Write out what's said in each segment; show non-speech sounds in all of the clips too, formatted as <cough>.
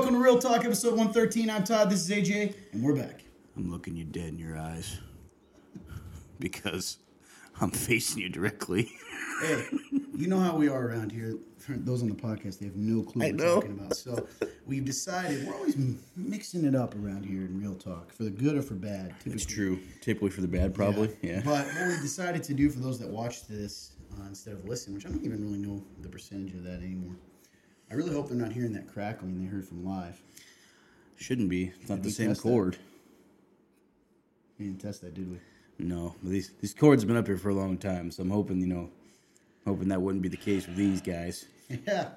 welcome to Real Talk, episode 113. I'm Todd, this is AJ, and we're back. I'm looking you dead in your eyes <laughs> because I'm facing you directly. <laughs> Hey, you know how we are around here. For those on the podcast, they have no clue what we're talking about. So we've decided we're always mixing it up around here in Real Talk, for the good or for bad. It's typically. true. Typically for the bad, probably. Yeah. But what we decided to do for those that watch this uh, instead of listen, which I don't even really know the percentage of that anymore. I really hope they're not hearing that crackling they heard from live. Shouldn't be. It's not the same test that? We didn't test that, did we? No, but these these cords have been up here for a long time, so I'm hoping you know, hoping that wouldn't be the case with these guys. <laughs> Yeah.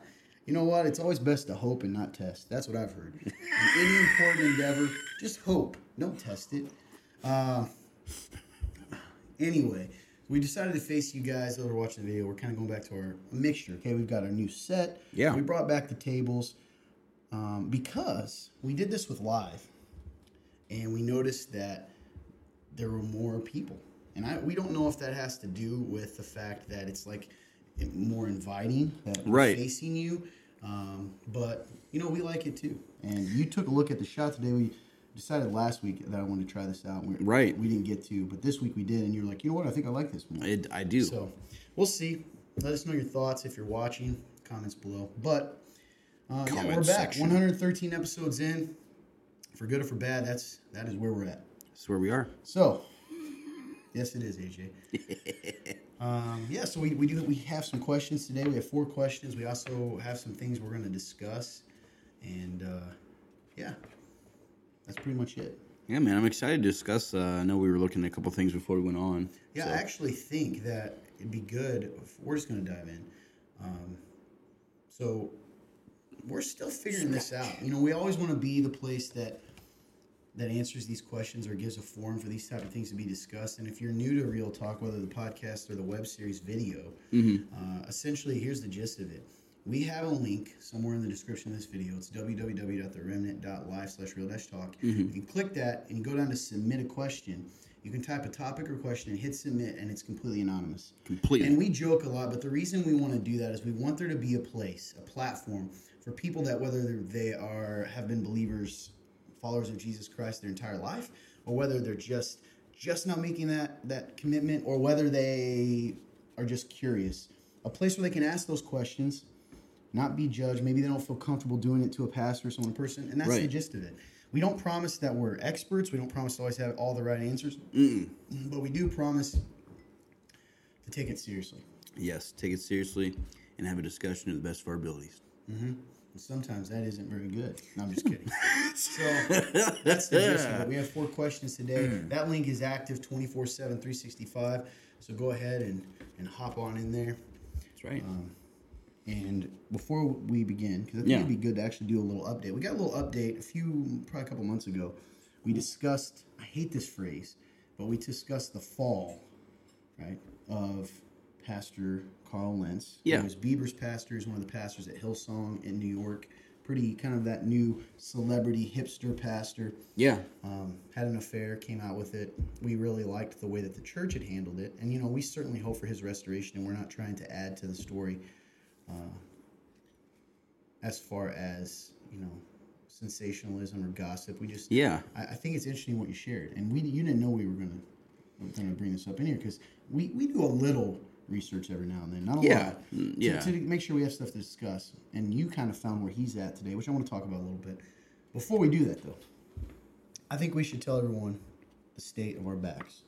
You know what? It's always best to hope and not test. That's what I've heard. In <laughs> any important endeavor, just hope. Don't test it. Uh, anyway, we decided to face you guys that watching the video. We're kind of going back to our mixture. Okay, we've got our new set. Yeah. We brought back the tables um, because we did this with live, and we noticed that there were more people. And I we don't know if that has to do with the fact that it's like more inviting that Right. facing you. Um, but you know we like it too. And you took a look at the shot today. We decided last week that I wanted to try this out. We, Right. We didn't get to, but this week we did. And you're like, you know what? I think I like this one. I, I do. So we'll see. Let us know your thoughts if you're watching. Comments below. But uh, yeah, we're back. section. 113 episodes in. For good or for bad, that's that is where we're at. That's where we are. So, yes, it is AJ. <laughs> um, yeah, so we, we do we have some questions today. We have four questions. We also have some things we're going to discuss, and uh, yeah, that's pretty much it. Yeah, man, I'm excited to discuss. Uh, I know we were looking at a couple things before we went on. Yeah, so- I actually think that it'd be good. If, we're just going to dive in. Um, so we're still figuring this out. You know, we always want to be the place that that answers these questions or gives a forum for these type of things to be discussed. And if you're new to Real Talk, whether the podcast or the web series video, uh, essentially here's the gist of it. We have a link somewhere in the description of this video. It's www.theremnant.live slash real dash talk. Mm-hmm. You can click that and you go down to submit a question. You can type a topic or question and hit submit, and it's completely anonymous. Completely. And we joke a lot, but the reason we want to do that is we want there to be a place, a platform for people that whether they are have been believers, followers of Jesus Christ their entire life, or whether they're just just not making that that commitment, or whether they are just curious. A place where they can ask those questions, not be judged. Maybe they don't feel comfortable doing it to a pastor or someone in person, and that's the gist of it. We don't promise that we're experts. We don't promise to always have all the right answers, but we do promise to take it seriously. yes, take it seriously and have a discussion to the best of our abilities. Mm-hmm. And sometimes that isn't very good. No, I'm just <laughs> kidding. so that's the gist of it. We have four questions today. Mm. That link is active 24 7, 365. So go ahead and, and hop on in there. That's right. Um, And before we begin, because I think Yeah. it'd be good to actually do a little update. We got a little update a few, probably a couple months ago. We discussed, I hate this phrase, but we discussed the fall, right, of Pastor Carl Lentz. Yeah. He was Bieber's pastor. He's one of the pastors at Hillsong in New York. Pretty kind of that new celebrity hipster pastor yeah. um, had an affair, came out with it. We really liked the way that the church had handled it, and you know, we certainly hope for his restoration. And we're not trying to add to the story, uh, as far as you know, sensationalism or gossip. We just, Yeah. I, I think it's interesting what you shared, and we you didn't know we were gonna we were gonna bring this up in here because we we do a little research every now and then, not a Yeah, lot, mm, to- yeah. to, make sure we have stuff to discuss. And you kind of found where he's at today, which I want to talk about a little bit. Before we do that, though, I think we should tell everyone the state of our backs.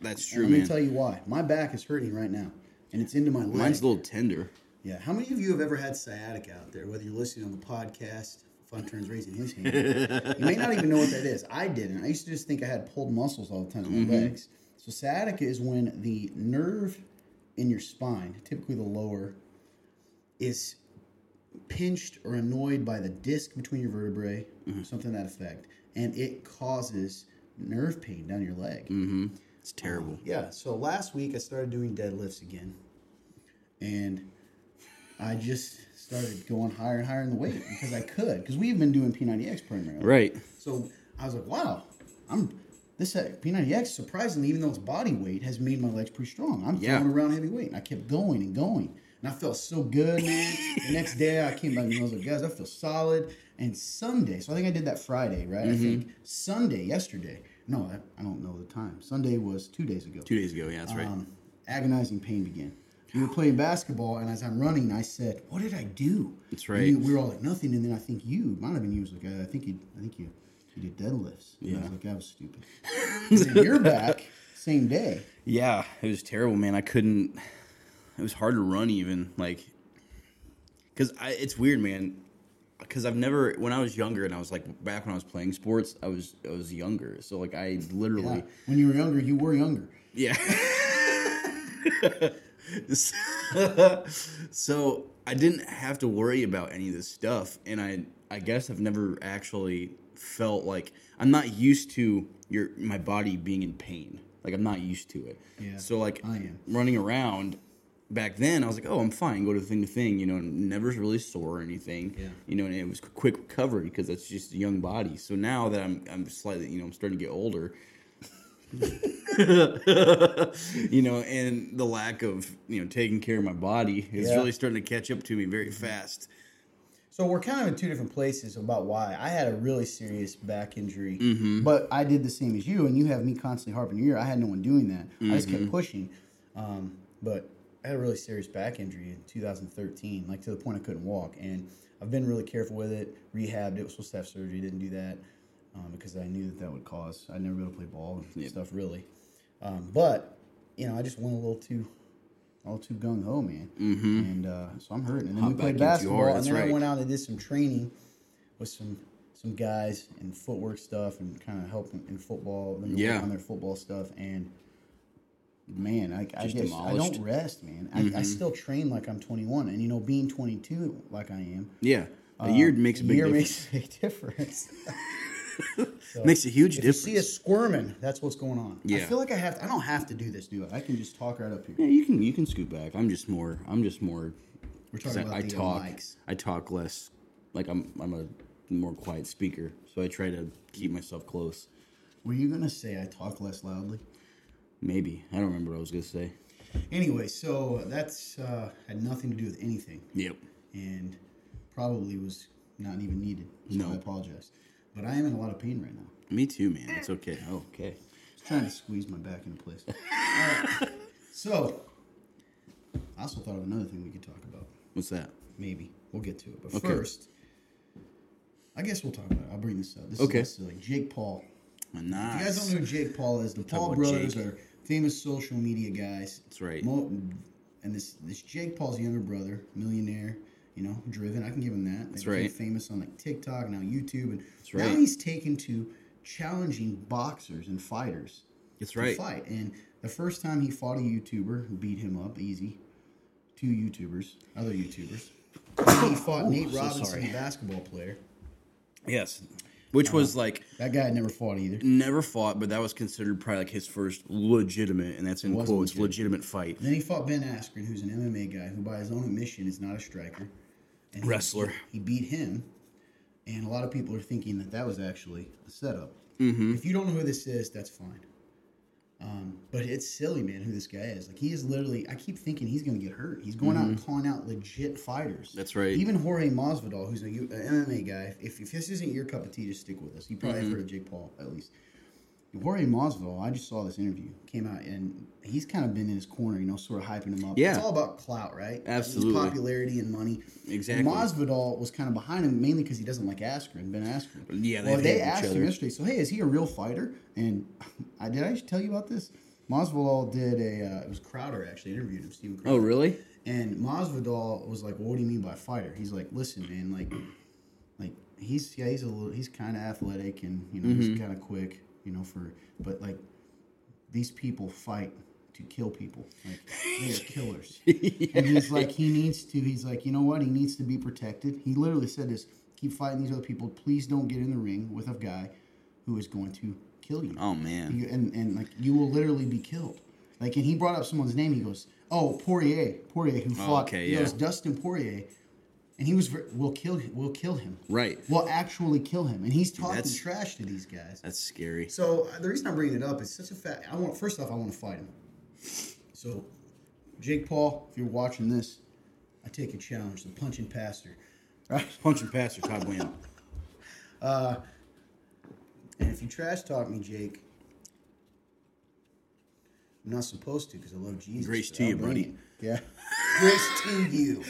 That's And true, let me man. tell you why. My back is hurting right now, and it's into my leg. Mine's a little tender. Yeah. How many of you have ever had sciatic out there, whether you're listening on the podcast? Fun turns raising his hand. you may not even know what that is. I didn't. I used to just think I had pulled muscles all the time in my legs. So sciatica is when the nerve in your spine, typically the lower, is pinched or annoyed by the disc between your vertebrae, something to that effect, and it causes nerve pain down your leg. Mm-hmm. It's terrible. Yeah. So last week I started doing deadlifts again, and I just started going higher and higher in the weight because I could. Because we've been doing P90X primarily. Right. So I was like, wow, I'm this uh, P90X surprisingly, even though it's body weight, has made my legs pretty strong. I'm Yeah. throwing around heavy weight. And I kept going and going. and I felt so good, man. the <laughs> next day I came back and I was like, guys, I feel solid. And Sunday, so I think I did that Friday, right? I think Sunday, yesterday. No, I, I don't know the time. Sunday was two days ago. Two days ago, yeah, that's right. Um, agonizing pain began. We were playing basketball, and as I'm running, I said, "What did I do?" That's right. you- we were all like, "Nothing." And then I think you might have been you was like, uh, "I think you, I think you, you did deadlifts." And I was Yeah. like, "That was stupid." and then you're <laughs> back same day. Yeah, it was terrible, man. I couldn't. It was hard to run even like, cause I, it's weird, man. Cause I've never when I was younger and I was like back when I was playing sports, I was I was younger, so like I literally Yeah. When you were younger, you were younger. yeah. <laughs> <laughs> so I didn't have to worry about any of this stuff, and I I guess I've never actually felt like I'm not used to your my body being in pain. Like I'm not used to it. Yeah, So like I am. running around back then, I was like, oh, I'm fine. Go to thing to thing, you know, and never really sore or anything. Yeah. You know, and it was quick recovery because that's just a young body. So now that I'm I'm slightly, you know, I'm starting to get older. <laughs> you know, and the lack of you know taking care of my body is Yeah. really starting to catch up to me very fast. So we're kind of in two different places about why I had a really serious back injury, Mm-hmm. but I did the same as you, and you have me constantly harping your ear. I had no one doing that. I just Mm-hmm. kept pushing, um, but I had a really serious back injury in 2013, like to the point I couldn't walk, and I've been really careful with it. Rehabbed it, was supposed to have surgery, didn't do that um, because I knew that that would cause I'd never be able to play ball and Yep. stuff really. Um, but you know, I just went a little too. A little too gung ho, man, mm-hmm. and uh, so I'm hurting. And then Hop we played basketball, hard, and then I went out and did some training with some some guys and footwork stuff and kind of helping in football. Yeah. on their football stuff and man, I, I guess I demolished. Mm-hmm. don't rest, man. I, I still train like I'm 21, and you know, being 22 like I am, Yeah, a year makes a big year difference. makes a big <laughs> difference. <laughs> So, makes a huge if you difference. see us squirming, that's what's going on. Yeah. I feel like I have. To, I don't have to do this, do I? I can just talk right up here. yeah, you can you can scoot back. I'm just more. I'm just more. We're talking I, about I the talk. mics. I talk less. Like I'm I'm a more quiet speaker, so I try to keep myself close. Were you gonna say I talk less loudly? Maybe I don't remember what I was gonna say. Anyway, so that's uh, had nothing to do with anything, Yep. and probably was not even needed. So No. I apologize, but I am in a lot of pain right now. Me too, man. It's okay. Oh, okay. Just trying to squeeze my back into place. <laughs> Alright, So, I also thought of another thing we could talk about. What's that? Maybe we'll get to it, but Okay. first, I guess we'll talk about it. I'll bring this up. This Okay. is silly. Jake Paul. If you guys don't know who Jake Paul is, the Paul about brothers Jake. are famous social media guys. That's right. Mo- and this this Jake Paul's younger brother, millionaire, you know, driven. I can give him that. That's They right. Famous on like TikTok now YouTube, and That's now right. he's taken to challenging boxers and fighters That's to right. fight. And the first time he fought a YouTuber who beat him up easy, two YouTubers, other YouTubers. He fought Nate so Robinson, sorry. basketball player. Yes. Uh, Which was like That guy had never fought either. never fought, but that was considered probably like his first legitimate, and that's in quotes, legitimate. legitimate fight. Then he fought Ben Askren, who's an MMA guy who, by his own admission, is not a striker. And Wrestler. He, beat him, and a lot of people are thinking that that was actually a setup. Mm-hmm. If you don't know who this is, that's fine. Um, but it's silly, man, who this guy is. Like he is literally. I keep thinking he's going to get hurt. He's going out and calling out legit fighters. Mm-hmm. That's right. Even Jorge Masvidal, who's a an MMA guy. If, if this isn't your cup of tea, just stick with us. You probably Mm-hmm. have heard of Jake Paul at least. Jorge Masvidal, I just saw this interview came out, and he's kind of been in his corner, you know, sort of hyping him up. Yeah. it's all about clout, right? Absolutely. It's popularity and money. Exactly. And Masvidal was kind of behind him mainly because he doesn't like Askren, Ben Askren. Yeah, well, they've they each asked him yesterday. So, hey, is he a real fighter? And <laughs> I did I should tell you about this? Masvidal did a. Uh, it was Crowder actually interviewed him. Steven Crowder. Oh, really? And Masvidal was like, well, "What do you mean by fighter?" He's like, "Listen, man, like, like he's yeah, he's a little, he's kind of athletic and you know Mm-hmm. he's kind of quick, you know, for but like these people fight to kill people, like they are killers." <laughs> And he's like, he needs to. He's like, you know what? He needs to be protected. He literally said this: "Keep fighting these other people. Please don't get in the ring with a guy who is going to kill you." Oh man. You, and and like you will literally be killed. Like and he brought up someone's name. He goes, "Oh, Poirier, Poirier, who oh, fought." Oh, okay, he goes, Dustin Poirier, and he was will kill will kill him. Right. Will actually kill him, and he's talking trash to these guys. That's scary. So uh, the reason I'm bringing it up is such a fact. I want first off, I want to fight him. So, Jake Paul, if you're watching this, I take a challenge. The punching pastor. right? <laughs> Punching pastor Todd Wayne. <laughs> And if you trash talk me, Jake, I'm not supposed to because I love Jesus. Grace to you, buddy. it. Yeah. <laughs> Grace to you.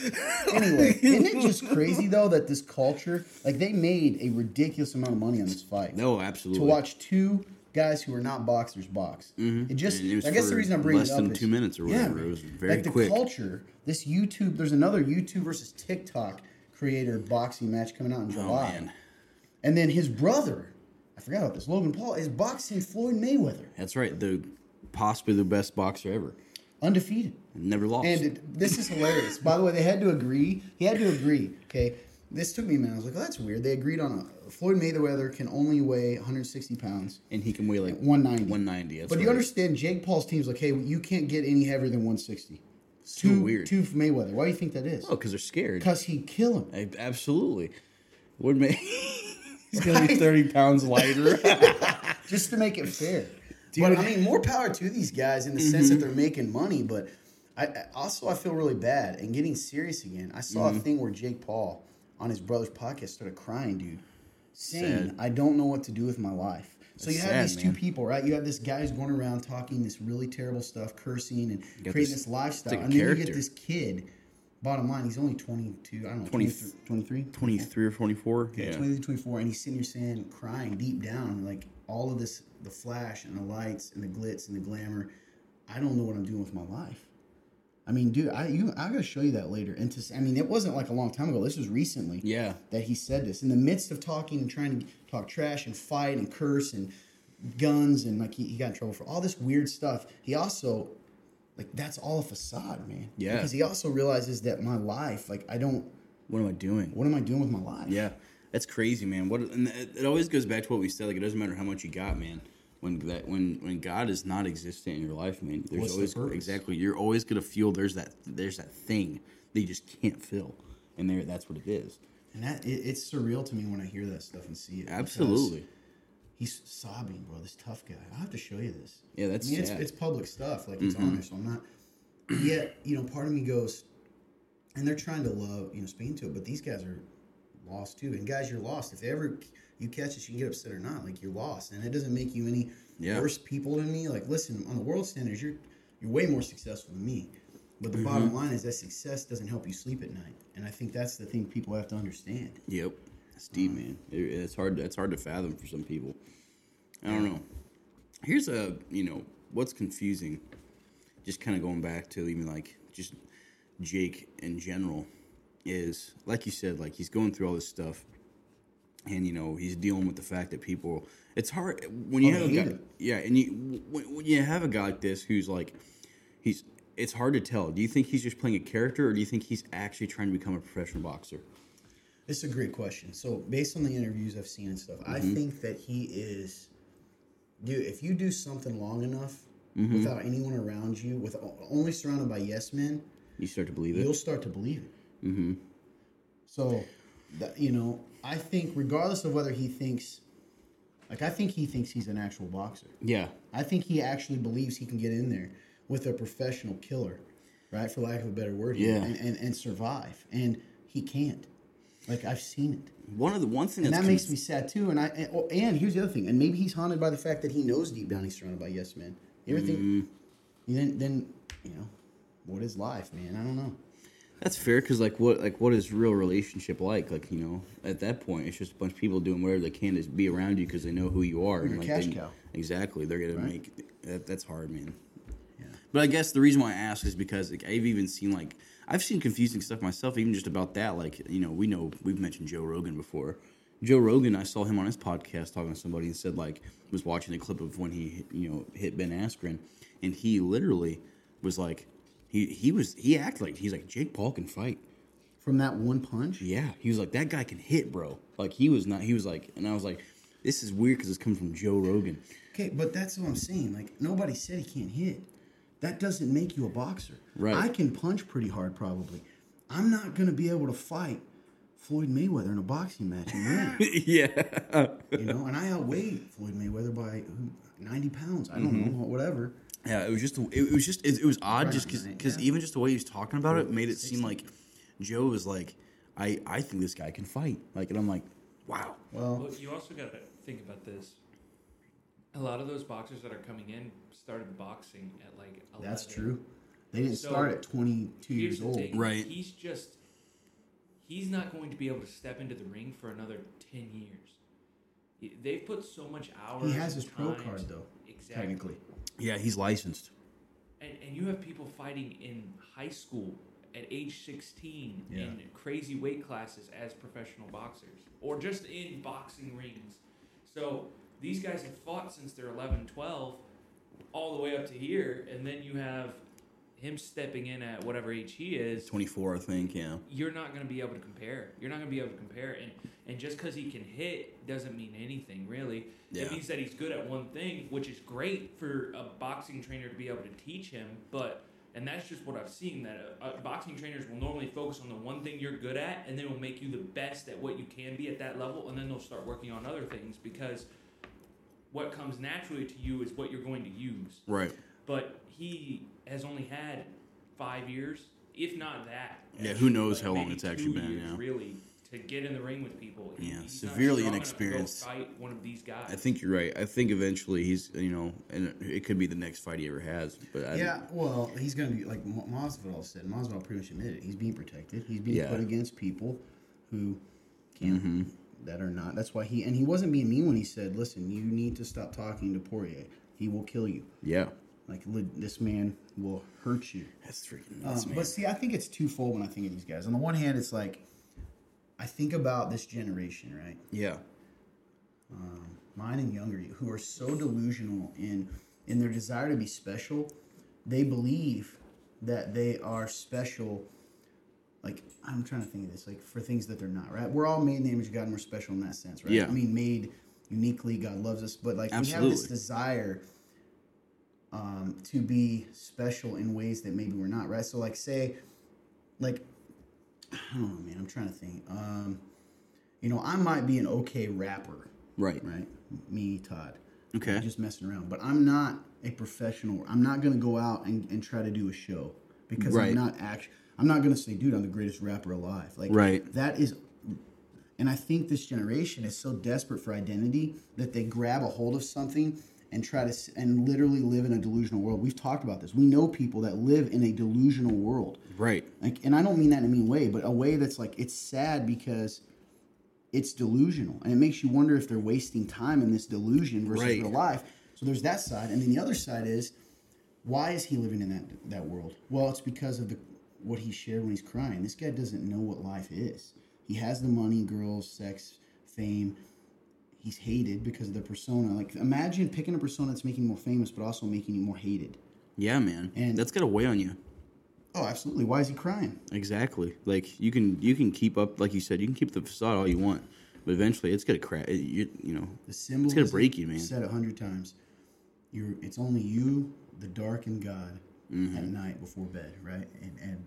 Anyway, isn't it just crazy though that this culture, like they made a ridiculous amount of money on this fight No, absolutely. to watch two guys who are not boxers box. Mm-hmm. It just, And it I guess the reason I'm bringing less it up than is- two minutes or whatever. man. It was very like the quick. culture. This YouTube, there's another YouTube versus TikTok creator boxing match coming out in Oh July. man, And then his brother, I forgot about this, Logan Paul, is boxing Floyd Mayweather, that's right. The possibly the best boxer ever. undefeated. Never lost. And it, this is hilarious. By the way, they had to agree. He had to agree. Okay, this took me a minute. I was like, "Oh, that's weird." They agreed on a Floyd Mayweather can only weigh 160 pounds, and he can weigh like 190. 190. That's but you understand, Jake Paul's team's like, "Hey, you can't get any heavier than 160." So Two, weird. Two for Mayweather. Why do you think that is? Oh, because they're scared. Because he'd kill him. I- Absolutely. Would make. <laughs> He's gonna be 30 pounds lighter. <laughs> just to make it fair. but I mean, more power to these guys in the sense that mm-hmm. they're making money. But I also I feel really bad and getting serious again. I saw a mm-hmm. thing where Jake Paul on his brother's podcast started crying, dude, saying, Sad. "I don't know what to do with my life." So That's you have sad, these two people, right? You have this guy who's going around talking this really terrible stuff, cursing and creating this- this, lifestyle, and then you get this kid. Bottom line, he's only 22. I don't know, 20 23? 23 or 24. Yeah. Yeah. 23, 24, and he's sitting here saying, crying deep down, like all of this, the flash and the lights and the glitz and the glamour. I don't know what I'm doing with my life. I mean, dude, I you I gotta show you that later. And to, I mean, it wasn't like a long time ago. This was recently. Yeah. That he said this in the midst of talking and trying to talk trash and fight and curse and guns and like he, he got in trouble for all this weird stuff. He also like that's all a facade, man. Yeah. Because he also realizes that my life, like I don't. What am I doing? What am I doing with my life? Yeah, that's crazy, man. What and it, it always goes back to what we said. Like it doesn't matter how much you got, man. When that when when God is not existent in your life, man, there's What's always purpose? exactly you're always gonna feel there's that there's that thing that you just can't fill, and there that's what it is. And that it, it's surreal to me when I hear that stuff and see it. Absolutely. He's sobbing, bro. This tough guy. I'll have to show you this. Yeah, that's I mean, it's, it's public stuff. Like it's on there, so I'm not. Yet, you know, part of me goes, and they're trying to love, you know, speaking to it, but these guys are lost too. And guys, you're lost. If they ever you catch us, you can get upset or not. Like you're lost, and it doesn't make you any Yeah. worse people than me. Like, listen, on the world standards, you're you're way more successful than me. But the Mm-hmm. bottom line is that success doesn't help you sleep at night, and I think that's the thing people have to understand. Yep, it's deep, man. It, it's hard. It's hard to fathom for some people. I don't know. Here's a you know what's confusing. Just kind of going back to even like just Jake in general is like you said, like he's going through all this stuff, and you know he's dealing with the fact that people. It's hard when you Oh, have a guy, yeah, and you when, when you have a guy like this who's like he's. It's hard to tell. Do you think he's just playing a character, or do you think he's actually trying to become a professional boxer? It's a great question. So, based on the interviews I've seen and stuff, I Mm-hmm. think that he is, dude. If you do something long enough Mm-hmm. without anyone around you, with only surrounded by yes men, You start to believe it. you'll start to believe it. Mm-hmm. So, that, you know, I think regardless of whether he thinks, like, I think he thinks he's an actual boxer. Yeah, I think he actually believes he can get in there with a professional killer, right? For lack of a better word, here, Yeah. and, and and survive, and he can't. Like I've seen it. one of the one thing And that makes conf- me sad too. And I and, oh, and here's the other thing. And maybe he's haunted by the fact that he knows deep down he's surrounded by yes men. You ever Mm-hmm. think? Then then you know, what is life, man? I don't know. That's fair because like what like what is real relationship like? Like you know, at that point, it's just a bunch of people doing whatever they can to be around you because they know who you are. You're a like, cash they- cow. Exactly, they're gonna make that, that's hard, man. Yeah. But I guess the reason why I ask is because like, I've even seen like I've seen confusing stuff myself, even just about that. Like you know, we know we've mentioned Joe Rogan before. Joe Rogan, I saw him on his podcast talking to somebody and said like was watching a clip of when he you know hit Ben Askren, and he literally was like he he was he acted like he's like Jake Paul can fight. From that one punch, Yeah, he was like that guy can hit, bro. Like he was not. He was like, and I was like, this is weird because it's coming from Joe Rogan. okay, but that's what I'm saying. Like nobody said he can't hit. That doesn't make you a boxer. Right. I can punch pretty hard, probably. I'm not gonna be able to fight Floyd Mayweather in a boxing match <laughs> yeah. you know, and I outweigh Floyd Mayweather by 90 pounds. I don't Mm-hmm. know, whatever. Yeah, it was just it, it was just it, it was odd just because because yeah. even just the way he was talking about it made it seem like Joe was like, I I think this guy can fight. Like, and I'm like, wow. Well, Well, you also got to think about this. A lot of those boxers that are coming in started boxing at like 11. that's true. They didn't So, start at 22 years old. thing. Right. He's just he's not going to be able to step into the ring for another 10 years. They've put so much hours. He has his and pro card though, Exactly. technically. Yeah, he's licensed. And, and you have people fighting in high school at age 16 Yeah. in crazy weight classes as professional boxers or just in boxing rings. So these guys have fought since they're 11, 12, all the way up to here. And then you have him stepping in at whatever age he is. 24, I think. Yeah. You're not going to be able to compare. You're not going to be able to compare. And, and just because he can hit doesn't mean anything, really. Yeah. It means that he's good at one thing, which is great for a boxing trainer to be able to teach him. But and that's just what I've seen that uh, boxing trainers will normally focus on the one thing you're good at, and they will make you the best at what you can be at that level, and then they'll start working on other things because what comes naturally to you is what you're going to use. Right. But he has only had five years, if not that. Yeah, actually, who knows like how long it's actually been, years, yeah. Really, to get in the ring with people. Yeah, he's severely strong enough to go inexperienced. Fight one of these guys. I think you're right. I think eventually he's, you know, and it could be the next fight he ever has. But I, Yeah, well, he's going to be like Ma- Masvidal said. Masvidal pretty much admitted it. He's being protected. He's being Yeah. put against people who can't Mm-hmm. that are not. That's why he and he wasn't being mean when he said, "Listen, you need to stop talking to Poirier. He will kill you. yeah, Like li- this man will hurt you." that's freaking Um, nuts, man. but see, I think it's twofold when I think of these guys. On the one hand, it's like I think about this generation, right? yeah, mine and younger, who are so delusional in in their desire to be special, they believe that they are special. Like I'm trying to think of this, like for things that they're not. Right? We're all made in the image of God, and we're special in that sense, right? Yeah. I mean, made uniquely. God loves us, but like we have this desire um, to be special in ways that maybe we're not, right? So, like, say, like, I don't know, man. I'm trying to think. Um, you know, I might be an okay rapper, right, right? Me, Todd. Okay. I'm just messing around. But I'm not a professional. I'm not going to go out and, and try to do a show because Right. I'm not actually. I'm not going to say, dude, I'm the greatest rapper alive. Like, Right. that is. And I think this generation is so desperate for identity that they grab a hold of something and try to and literally live in a delusional world. We've talked about this. We know people that live in a delusional world. right, Like, and I don't mean that in a mean way, but a way that's like it's sad because it's delusional, and it makes you wonder if they're wasting time in this delusion versus Right. real life. So there's that side, and then the other side is why is he living in that that world? Well, it's because of the what he shared when he's crying. This guy doesn't know what life is. He has the money, girls, sex, fame. He's hated because of the persona. Like, imagine picking a persona that's making you more famous, but also making you more hated. yeah, man. And- that's got to weigh on you. Oh, absolutely. Why is he crying? Exactly. Like you can you can keep up, like you said, you can keep the facade all you want, but eventually it's gonna crack. You, you know, The symbol gonna break you, man. Said a hundred times. You're. It's only you, the dark, and God Mm-hmm. at night before bed, right? And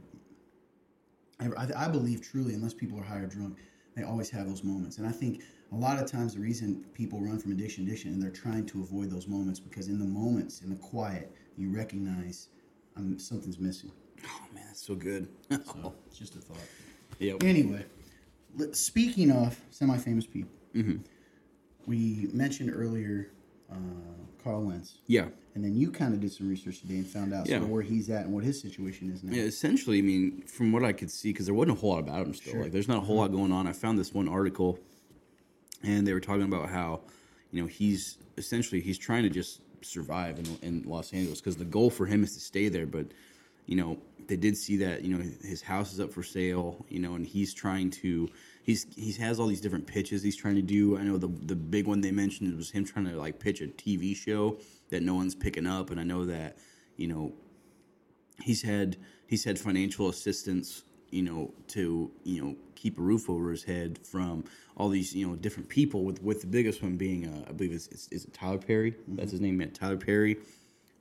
and I, I believe truly, unless people are high or drunk, they always have those moments. And I think a lot of times the reason people run from addiction, addiction, and they're trying to avoid those moments because in the moments, in the quiet, you recognize um, something's missing. oh man, that's so good. So <laughs> it's just a thought. yep. Anyway, speaking of semi-famous people, Mm-hmm. we mentioned earlier uh, Carl Lentz, Yeah. and then you kind of did some research today and found out Yeah. sort of where he's at and what his situation is now. Yeah, essentially, I mean, from what I could see, because there wasn't a whole lot about him still. Sure. Like, there's not a whole lot going on. I found this one article, and they were talking about how, you know, he's essentially he's trying to just survive in, in Los Angeles because the goal for him is to stay there. But, you know, they did see that you know his house is up for sale, you know, and he's trying to. He's he has all these different pitches he's trying to do. I know the the big one they mentioned was him trying to like pitch a TV show that no one's picking up, and I know that you know he's had he's had financial assistance you know to you know keep a roof over his head from all these you know different people with with the biggest one being uh, I believe it's, it's is it Tyler Perry that's his name yeah, Tyler Perry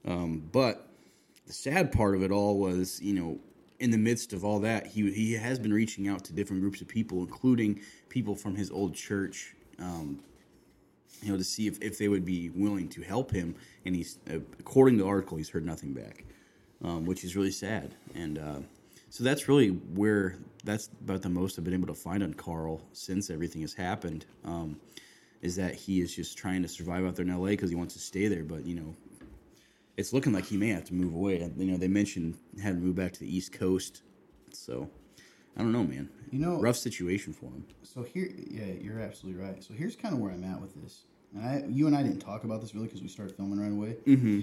um, but the sad part of it all was you know in the midst of all that he he has been reaching out to different groups of people including people from his old church um, you know, to see if, if they would be willing to help him. And he's, uh, according to the article, he's heard nothing back, um, which is really sad. And uh, So that's really where that's about the most I've been able to find on Carl since everything has happened. Um, is that he is just trying to survive out there in LA because he wants to stay there, but you know, it's looking like he may have to move away. You know, they mentioned having to move back to the East Coast, so I don't know, man. You know- rough situation for him. So here, yeah, you're absolutely right. So here's kind of where I'm at with this. And I, you and I didn't talk about this really because we started filming right away. Mm-hmm.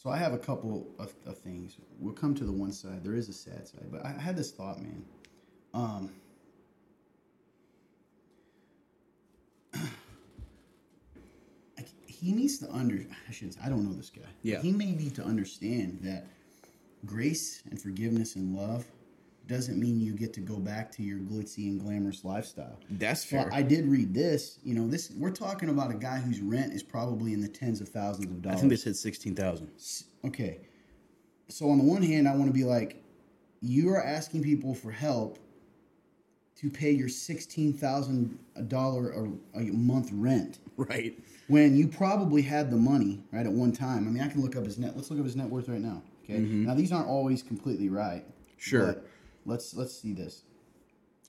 So I have a couple of, of things. We'll come to the one side. There is a sad side, but I had this thought, man. Um, <clears throat> he needs to under. I shouldn't. say- I don't know this guy. Yeah. He may need to understand that grace and forgiveness and love doesn't mean you get to go back to your glitzy and glamorous lifestyle. That's Well, fair. I did read this. You know, this we're talking about a guy whose rent is probably in the tens of thousands of dollars. I think they said sixteen thousand. okay. So on the one hand, I want to be like, you are asking people for help to pay your sixteen thousand dollar a month rent Right. when you probably had the money right at one time. I mean, I can look up his net. Let's look up his net worth right now. Okay. Now these aren't always completely right. Mm-hmm. Sure. but let's let's see this.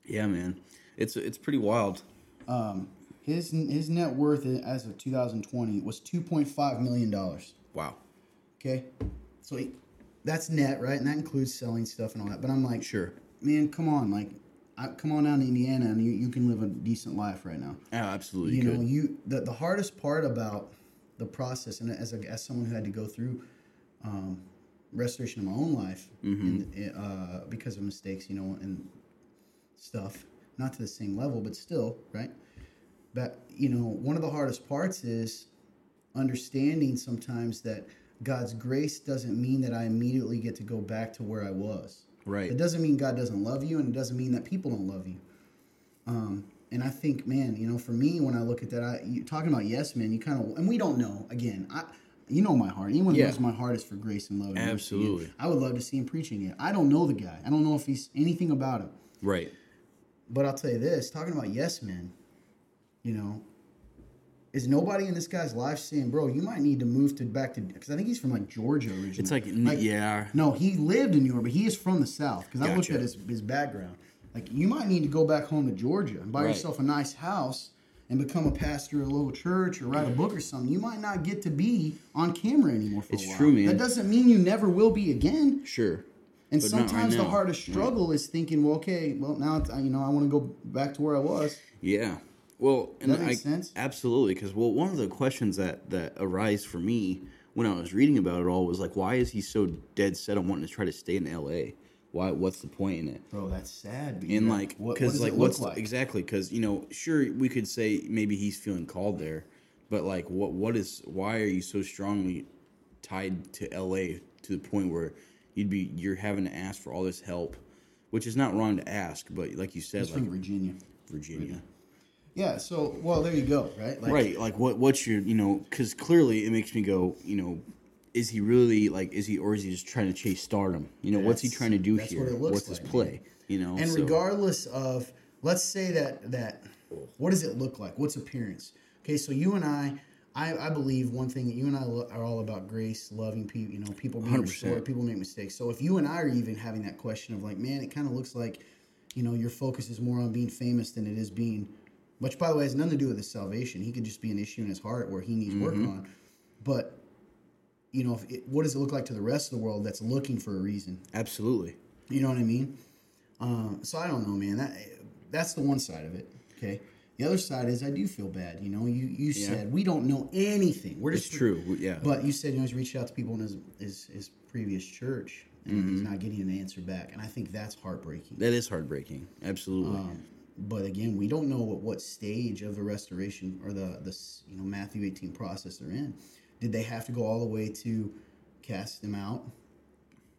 Yeah, man. It's it's pretty wild. Um, his his net worth as of 2020 was 2.5 million dollars. Wow. Okay, so he, that's net, right? And that includes selling stuff and all that. But I'm like, Sure. man, come on, like, I, come on down to Indiana and you, you can live a decent life right now. Yeah, absolutely. you You know, you the, the hardest part about the process, and as a, as someone who had to go through um, restoration of my own life Mm-hmm. in, uh, because of mistakes, you know, and stuff, not to the same level, but still, right? But you know, one of the hardest parts is understanding sometimes that God's grace doesn't mean that I immediately get to go back to where I was. Right. It doesn't mean God doesn't love you, and it doesn't mean that people don't love you. Um, and I think, man, you know, for me, when I look at that, I you, talking about yes, man, you kind of, and we don't know. Again, I, you know, my heart. Anyone who Yeah. knows my heart is for grace and love. and mercy. Absolutely. I would love to see him preaching it. I don't know the guy. I don't know if he's anything about him. Right. But I'll tell you this: talking about yes men, you know, is nobody in this guy's life saying, "Bro, you might need to move to back to," because I think he's from like Georgia originally. It's like, n yeah. No, he lived in New York, but he is from the South. Because I looked at his, his background. Like, you might need to go back home to Georgia and buy Right. yourself a nice house and become a pastor at a local church or write a book or something. You might not get to be on camera anymore for It's a while. true, man. That doesn't mean you never will be again. Sure. And But not right sometimes the hardest struggle is thinking, well, okay, well, now, it's, you know, I want to go back to where I was. Yeah. Well, and that I, sense? absolutely, because well, one of the questions that that arise for me when I was reading about it all was like, why is he so dead set on wanting to try to stay in L.A.? Why? What's the point in it? Bro, that's sad. And like, what, what because does like, what's like? exactly? Because you know, sure, we could say maybe he's feeling called there, but like, what? What is? Why are you so strongly tied to L.A. to the point where you'd be you're having to ask for all this help, which is not wrong to ask, but like you said, He's like from Virginia. Virginia. Yeah, so, well, there you go, right? Like, right like what what's your you know because clearly it makes me go you know is he really like is he or is he just trying to chase stardom you know what's he trying to do that's here what it looks what's his like, play you know And so- regardless of, let's say that that, what does it look like? What's appearance? Okay, so you and I, I, I believe one thing that you and I lo- are all about grace, loving people. You know, people being 100%. restored, people make mistakes. So if you and I are even having that question of like, man, it kind of looks like, you know, your focus is more on being famous than it is being, which by the way has nothing to do with his salvation. He could just be an issue in his heart where he needs work Mm-hmm. on. But you know, if it, what does it look like to the rest of the world that's looking for a reason? absolutely You know what I mean? Um, so I don't know, man. That that's the one side of it. Okay. The other side is I do feel bad. You know, you you Yeah. said we don't know anything. We're it's just true yeah But you said you know he's reached out to people in his his, his previous church and Mm-hmm. he's not getting an answer back, and I think that's heartbreaking. that is heartbreaking absolutely Um, but again, we don't know what, what stage of the restoration or the the you know Matthew eighteen process they're in. Did they have to go all the way to cast them out?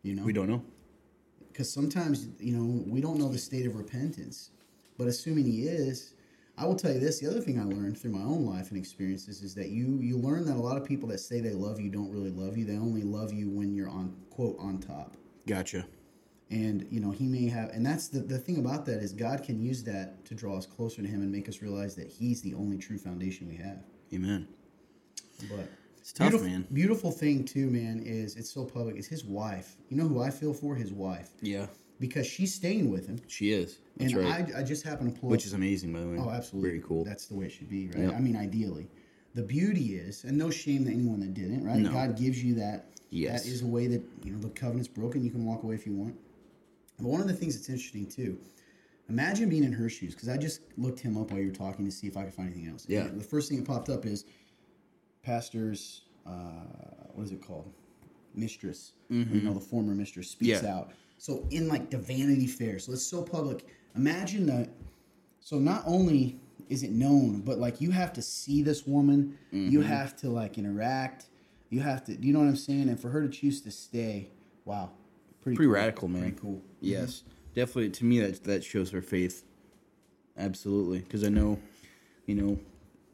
You know, we don't know. Because sometimes you know we don't know the state of repentance. But assuming he is i will tell you this the other thing i learned through my own life and experiences is that you you learn that a lot of people that say they love you don't really love you. They only love you when you're on quote on top. Gotcha. And you know he may have and that's the, the thing about that is god can use that to draw us closer to him and make us realize that he's the only true foundation we have. Amen. But it's tough beautiful, man beautiful thing too man is it's so public is his wife you know who i feel for his wife yeah because she's staying with him. She is. That's and right. I, I just happen to pull Which up- is amazing, by the way. Oh, absolutely. Very cool. That's the way it should be, right? Yep. I mean, ideally. The beauty is, and no shame to anyone that didn't, right? No. God gives you that. Yes. That is a way that, you know, the covenant's broken. You can walk away if you want. But one of the things that's interesting, too, imagine being in her shoes, because I just looked him up while you were talking to see if I could find anything else. Yeah. And the first thing that popped up is pastor's, uh, what is it called? Mistress. You know, the former mistress speaks Mm-hmm. Yeah. out. So in like the Vanity Fair, so it's so public. Imagine that so not only is it known, but like you have to see this woman, you Mm-hmm. have to like interact, you have to, do you know what I'm saying? And for her to choose to stay, wow, pretty Pretty cool. radical, man. Pretty cool. Yes, definitely. To me, that that shows her faith. Absolutely, because I know, you know,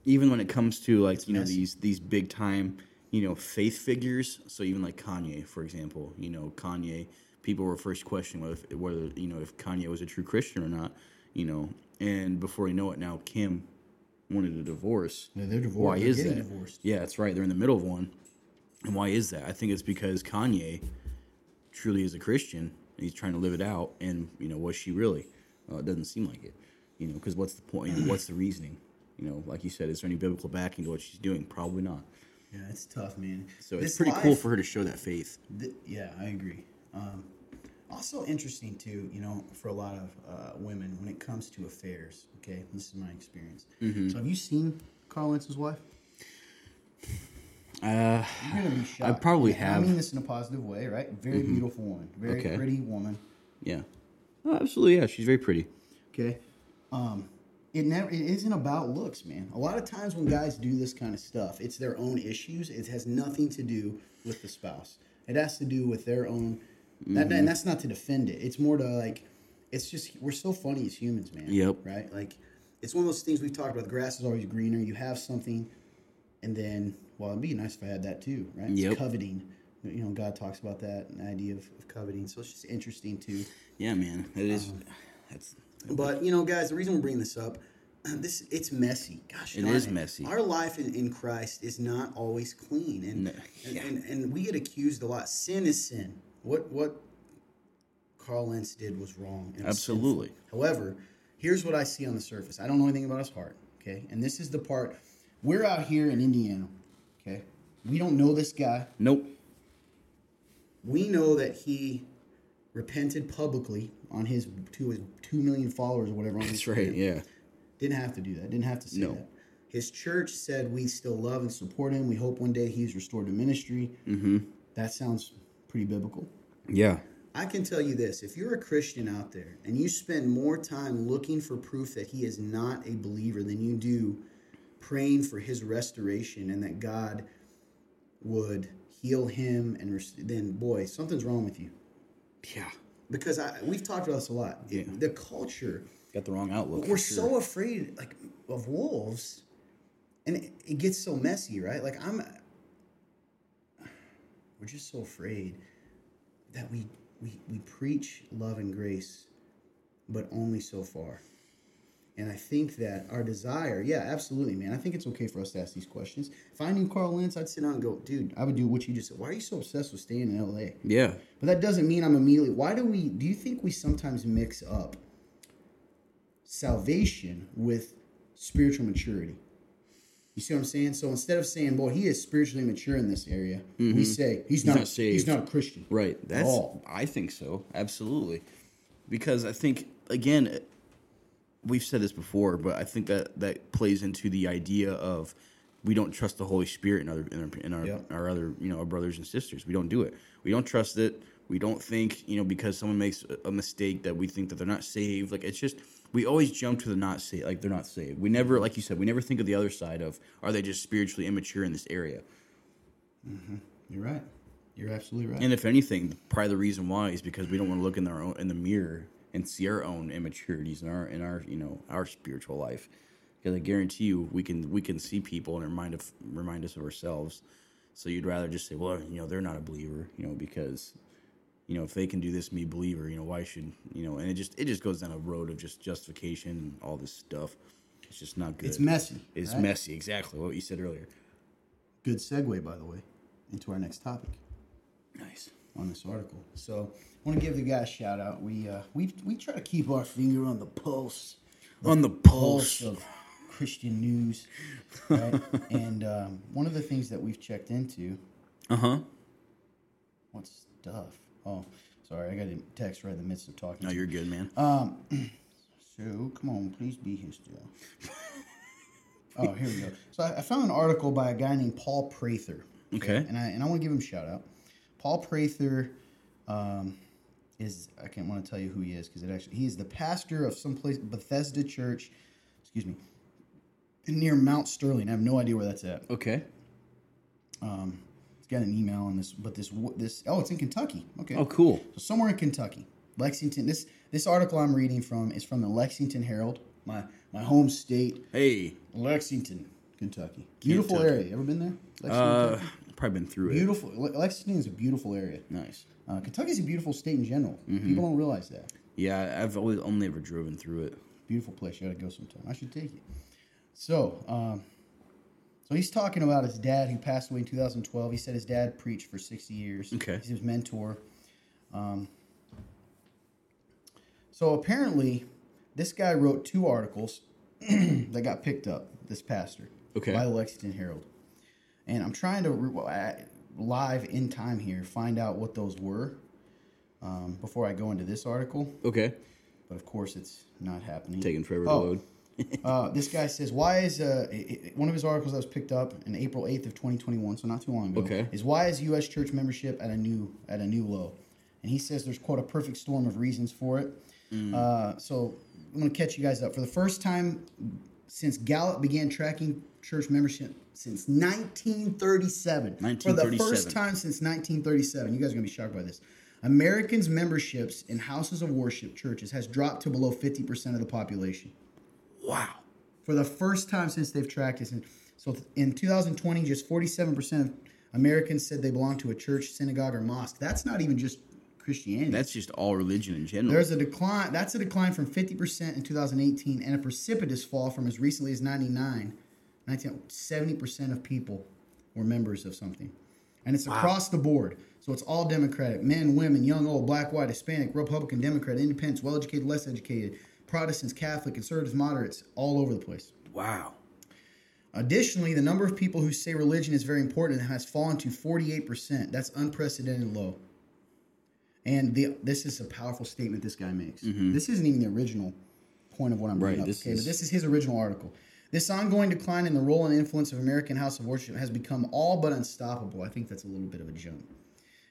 even when it comes to like you know these these big time you know faith figures. So even like Kanye, for example, you know Kanye, people were first questioning whether whether you know if Kanye was a true Christian or not. You know, and before you know it, now Kim wanted a divorce. Yeah, they're divorced. Why They're is that? divorced. Yeah, that's right. They're in the middle of one. And why is that? I think it's because Kanye truly is a Christian. and He's trying to live it out, and you know, was she really? Uh, it doesn't seem like it. You know, because what's the point? What's the reasoning? You know, like you said, is there any biblical backing to what she's doing? Probably not. Yeah, it's tough, man. So This it's pretty cool for her to show that faith. Th- yeah, I agree. Um, also interesting too, you know, for a lot of uh, women when it comes to affairs. Okay, this is my experience. Mm-hmm. So have you seen Carl Lentz's wife? Uh, You're gonna be shocked. I probably And I mean this in a positive way, right? Very beautiful woman, very Okay. pretty woman. yeah. Oh, absolutely. Yeah, she's very pretty. Okay, um, it never it isn't about looks, man. A lot of times when guys do this kind of stuff, it's their own issues. It has nothing to do with the spouse. It has to do with their own. Mm-hmm. and that's not to defend it. It's more to like, it's just we're so funny as humans, man. Yep. Right. Like, it's one of those things we've talked about. The grass is always greener. You have something, and then well, it'd be nice if I had that too, right? It's coveting. You know, God talks about that, idea of, of coveting. So it's just interesting too. Yeah, man. It is. Um, That's But you know, guys, the reason we're bringing this up, <clears throat> this it's messy. Gosh, It messy. Our life in, in Christ is not always clean, and, No, and, yeah. and and we get accused a lot. Sin is sin. What what Carl Lentz did was wrong. and it sinful. Absolutely. However, here's what I see on the surface. I don't know anything about his heart. Okay, and this is the part. We're out here in Indiana. Okay, we don't know this guy. nope. We know that he repented publicly on his to his two million followers or whatever. On That's right. Yeah. Didn't have to do that. Didn't have to say No. that. His church said we still love and support him. We hope one day he's restored to ministry. Mm-hmm. That sounds pretty biblical. Yeah. I can tell you this: if you're a Christian out there and you spend more time looking for proof that he is not a believer than you do praying for his restoration and that God would heal him, and res- then boy, something's wrong with you. Yeah. Because I, we've talked about this a lot. Yeah. The culture Got the wrong outlook. we're sure. so afraid like of wolves and it, it gets so messy right like i'm we're just so afraid that we we we preach love and grace but only so far and i think that our desire yeah absolutely man i think it's okay for us to ask these questions if i knew carl lentz i'd sit down and go dude i would do what you just said why are you so obsessed with staying in la Yeah. but that doesn't mean I'm immediately. Why do we? Do you think we sometimes mix up salvation with spiritual maturity? You see what I'm saying? So instead of saying, "Boy, he is spiritually mature in this area," we say he's, not. Mm-hmm. not saved. He's not a Christian. Right. That's. all. I think so. Absolutely. Because I think again, we've said this before, but I think that that plays into the idea of we don't trust the Holy Spirit in other in our, in our, Yep. our other you know our brothers and sisters. We don't do it. We don't trust it. We don't think you know because someone makes a- mistake that we think that they're not saved. Like it's just we always jump to the not saved. Like they're not saved. We never, like you said, we never think of the other side of are they just spiritually immature in this area. Mm-hmm. You're right. You're absolutely right. And if anything, probably the reason why is because we don't want to look in our own in the mirror and see our own immaturities in our in our you know our spiritual life. Because I guarantee you, we can we can see people and remind of remind us of ourselves. So you'd rather just say, well, you know, they're not a believer, you know, because you know if they can do this, me believer, you know, why should you know? And it just it just goes down a road of just justification and all this stuff. It's just not good. it's messy. It's right? messy. Exactly what you said earlier. Good segue, by the way, into our next topic. Nice. on this article. So want to give the guy a shout out. We uh, we we try to keep our finger on the pulse, On the pulse pulse. of Christian news, right? <laughs> and um, one of the things that we've checked into, Uh huh. what stuff? Oh, sorry, I got a text right in the midst of talking. No, you're good, man. Um, <clears throat> so come on, please be here still. <laughs> oh, here we go. So I, I found an article by a guy named Paul Prather. Okay. And I and I want to give him a shout out. Paul Prather um, is I can't want to tell you who he is because it actually he is the pastor of some place Bethesda Church, excuse me, near Mount Sterling. I have no idea where that's at. okay. Um, it's got an email on this, but this this oh, it's in Kentucky. Okay. Oh, cool. So somewhere in Kentucky, Lexington. This this article I'm reading from is from the Lexington Herald, my my home state, Hey. Lexington, Kentucky. Beautiful Kentucky. area. Ever been there? Lexington, Uh, Kentucky? Probably been through it. beautiful. Lexington is a beautiful area. Nice. Uh, Kentucky's a beautiful state in general. People don't realize that. Yeah, I've always only ever driven through it. Beautiful place. You got to go sometime. I should take you. So, um, so he's talking about his dad who passed away in 2012. He said his dad preached for 60 years. Okay. He's his mentor. Um, so apparently, this guy wrote two articles <clears throat> that got picked up. This pastor, Okay. by the Lexington Herald, and I'm trying to re- live in time here find out what those were um, before I go into this article. Okay. But of course, it's not happening. Taking forever Oh. to load. <laughs> Uh, this guy says, "Why is uh, i- i- one of his articles that was picked up in April eighth of twenty twenty one, so not too long ago, Okay. is why is U.S. church membership at a new at a new low?" And he says there's quote a perfect storm of reasons for it. Mm. Uh, so I'm going to catch you guys up for the first time since Gallup began tracking church membership since 1937. For the first time since 1937, you guys are going to be shocked by this. Americans' memberships in houses of worship churches has dropped to below 50% of the population Wow. for the first time since they've tracked it. So in 2020, just 47% of Americans said they belong to a church, synagogue, or mosque. That's not even just Christianity. That's just all religion in general. There's a decline. That's a decline from 50% in 2018 and a precipitous fall from as recently as 99. 19, 70% of people were members of something. And it's across the board. So it's all Democratic men, women, young, old, black, white, Hispanic, Republican, Democrat, independents, well educated, less educated, Protestants, Catholic, conservatives, moderates, all over the place. wow. Additionally, the number of people who say religion is very important has fallen to 48%. That's unprecedented low. And the, this is a powerful statement this guy makes. Mm-hmm. This isn't even the original point of what I'm bringing Right, up. this okay, is- but this is his original article. This ongoing decline in the role and influence of American house of worship has become all but unstoppable. I think that's a little bit of a jump.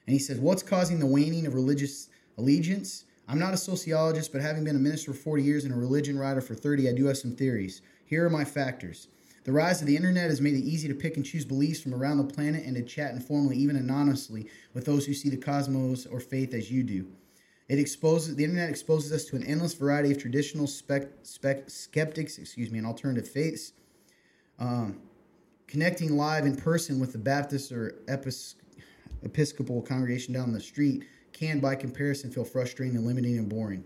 And he says, What's causing the waning of religious allegiance? I'm not a sociologist, but having been a minister for 40 years and a religion writer for 30, I do have some theories. Here are my factors. The rise of the internet has made it easy to pick and choose beliefs from around the planet and to chat informally, even anonymously, with those who see the cosmos or faith as you do. It exposes the internet exposes us to an endless variety of traditional spec, spec, skeptics, excuse me, and alternative faiths. Um, connecting live in person with the Baptist or Epis- Episcopal congregation down the street can, by comparison, feel frustrating and limiting and boring.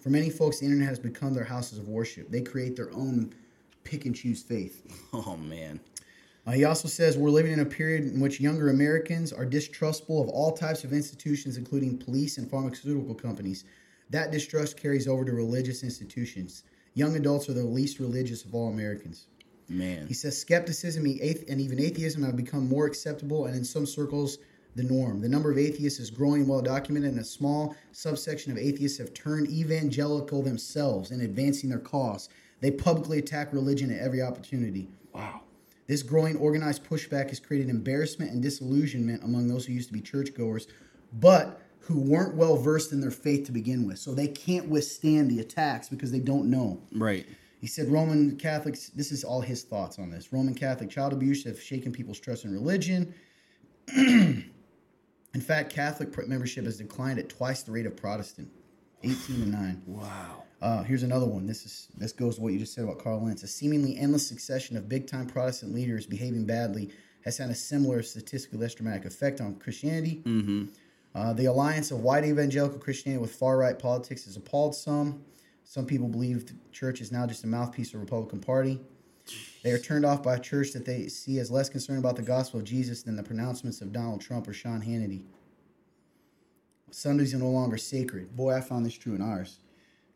For many folks, the internet has become their houses of worship. They create their own pick and choose faith. <laughs> Oh man. Uh, he also says we're living in a period in which younger Americans are distrustful of all types of institutions, including police and pharmaceutical companies. That distrust carries over to religious institutions. Young adults are the least religious of all Americans. Man. He says skepticism and even atheism have become more acceptable and in some circles the norm. The number of atheists is growing well documented, and a small subsection of atheists have turned evangelical themselves in advancing their cause. They publicly attack religion at every opportunity. Wow. This growing organized pushback has created embarrassment and disillusionment among those who used to be churchgoers, but who weren't well versed in their faith to begin with. So they can't withstand the attacks because they don't know. Right. He said Roman Catholics, this is all his thoughts on this. Roman Catholic child abuse have shaken people's trust in religion. <clears throat> in fact, Catholic membership has declined at twice the rate of Protestant, 18 to 9. Wow. Uh, here's another one. This is this goes to what you just said about Carl Lentz. A seemingly endless succession of big-time Protestant leaders behaving badly has had a similar statistically less dramatic effect on Christianity. Mm-hmm. Uh, the alliance of white evangelical Christianity with far-right politics has appalled some. Some people believe the church is now just a mouthpiece of the Republican Party. They are turned off by a church that they see as less concerned about the gospel of Jesus than the pronouncements of Donald Trump or Sean Hannity. Sundays are no longer sacred. Boy, I found this true in ours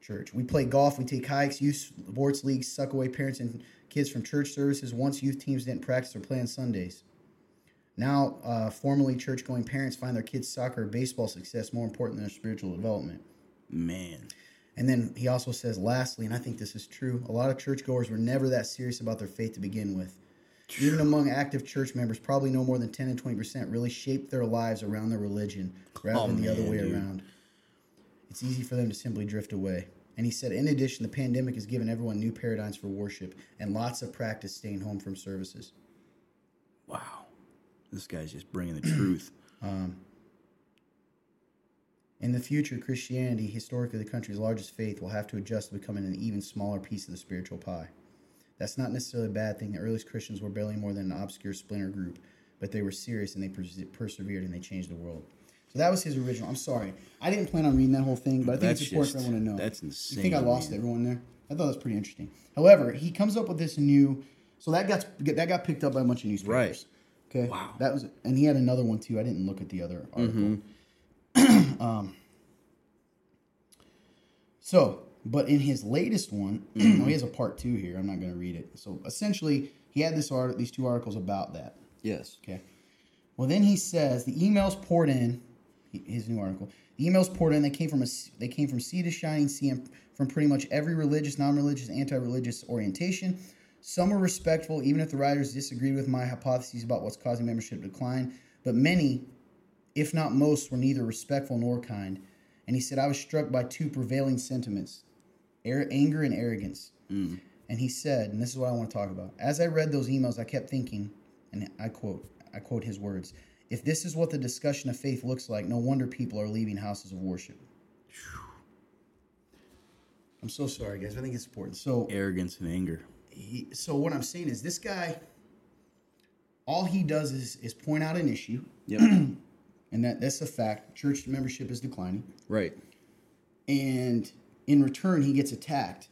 church. We play golf, we take hikes, youth sports leagues suck away parents and kids from church services. Once youth teams didn't practice or play on Sundays. Now, uh, formerly church going parents find their kids' soccer or baseball success more important than their spiritual development. Man. And then he also says, lastly, and I think this is true, a lot of churchgoers were never that serious about their faith to begin with. Even among active church members, probably no more than 10 and 20% really shaped their lives around their religion rather Oh, than the other way dude. around. It's easy for them to simply drift away. And he said, in addition, the pandemic has given everyone new paradigms for worship and lots of practice staying home from services. Wow. This guy's just bringing the <clears throat> truth. Um, in the future, Christianity, historically the country's largest faith, will have to adjust to becoming an even smaller piece of the spiritual pie. That's not necessarily a bad thing. The earliest Christians were barely more than an obscure splinter group, but they were serious and they persevered and they changed the world. So that was his original. I'm sorry, I didn't plan on reading that whole thing, but I think That's it's important just- for everyone to know. that's insane. You think I lost man. everyone there? I thought that was pretty interesting. However, he comes up with this new. So that got that got picked up by a bunch of newspapers. Right. Okay. Wow. Mm-hmm. That was, and he had another one too. I didn't look at the other article. <clears throat> um, so, but in his latest one, well, <clears throat> he has a part two here. I'm not going to read it. So essentially, he had this art, these two articles about that. Yes. Okay. Well, then he says the emails poured in. His new article. The emails poured in. They came from a. They came from sea to shining sea, from pretty much every religious, non-religious, anti-religious orientation. Some were respectful, even if the writers disagreed with my hypotheses about what's causing membership decline. But many, if not most, were neither respectful nor kind. And he said, I was struck by two prevailing sentiments air, anger and arrogance. Mm. And he said, and this is what I want to talk about. As I read those emails, I kept thinking, and I quote, I quote his words: "If this is what the discussion of faith looks like, no wonder people are leaving houses of worship." I'm so sorry, guys. I think it's important. So, Arrogance and anger. he, so what I'm saying is, this guy, all he does is is point out an issue, Yep. <clears throat> and that that's a fact. Church membership is declining. right. and in return he gets attacked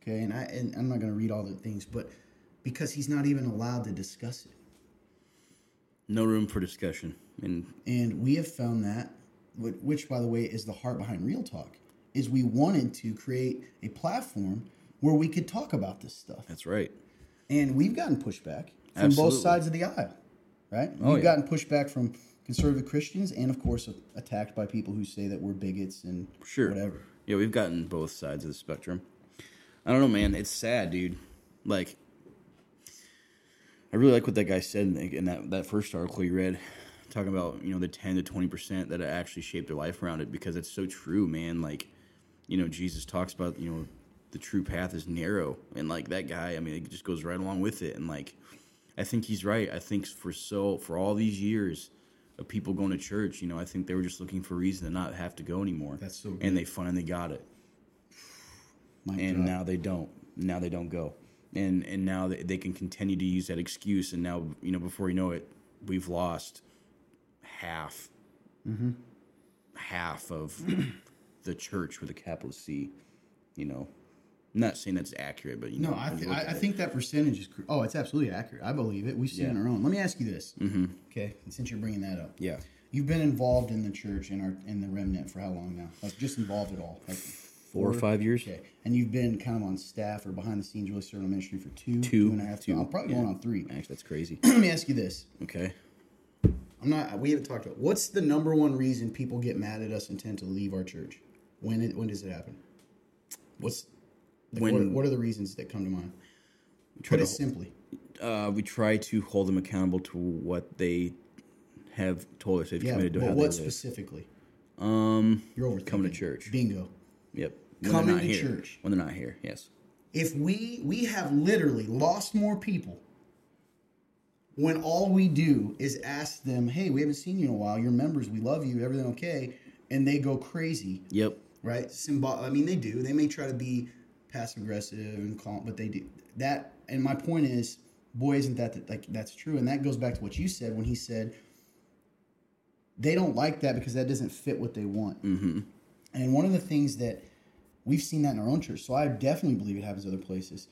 okay and i and i'm not going to read all the things but because he's not even allowed to discuss it No room for discussion. And and we have found that which by the way is the heart behind real talk is we wanted to create a platform where we could talk about this stuff that's right. and we've gotten pushback from Absolutely. both sides of the aisle right Oh, we've yeah. gotten pushback from conservative christians and of course attacked by people who say that we're bigots and Sure. whatever Yeah, we've gotten both sides of the spectrum. I don't know, man. It's sad, dude. Like, I really like what that guy said in in that, that first article you read, talking about, you know, the 10 to 20% that actually shaped their life around it because it's so true, man. Like, you know, Jesus talks about, you know, the true path is narrow. And, like, that guy, I mean, it just goes right along with it. And, like, I think he's right. I think for so, for all these years, of people going to church, you know, I think they were just looking for a reason to not have to go anymore. That's so good. And they finally got it Mic and drop. now they don't. Now they don't go, and and now they, they can continue to use that excuse. And now you know before you know it, we've lost half, Mm-hmm. half of <clears throat> the church with a capital C. You know, I'm not saying that's accurate, but you No, know, I, th- I, I think that percentage is. Oh, it's absolutely accurate. I believe it. We've seen it on our own. Let me ask you this. Mm-hmm. Okay, and since you're bringing that up, yeah, you've been involved in the church and our in the remnant for how long now? Like just involved at all? Like four or five years. Okay, and you've been kind of on staff or behind the scenes, really serving in ministry for two, Two, two and a half, two, I'm probably yeah. going on three. Actually, that's crazy. <clears throat> Let me ask you this. Okay, I'm not. We haven't talked about what's the number one reason people get mad at us and tend to leave our church. When it, when does it happen? What's like, When- what, what are the reasons that come to mind? try Put it to- simply. uh, we try to hold them accountable to what they have told us they've Yeah, committed to but what specifically? Um, You're over coming to church. Bingo. Yep. When Coming to here. church. When they're not here, yes. If we we have literally lost more people when all we do is ask them, "Hey, we haven't seen you in a while. You're members. We love you. Everything okay?" And they go crazy, Yep. right? Symbol. I mean, they do. They may try to be passive aggressive and calm, but they do that. And my point is, boy, isn't that the, like that's true? And that goes back to what you said when he said they don't like that because that doesn't fit what they want. Mm-hmm. And one of the things that we've seen that in our own church, so I definitely believe it happens other places.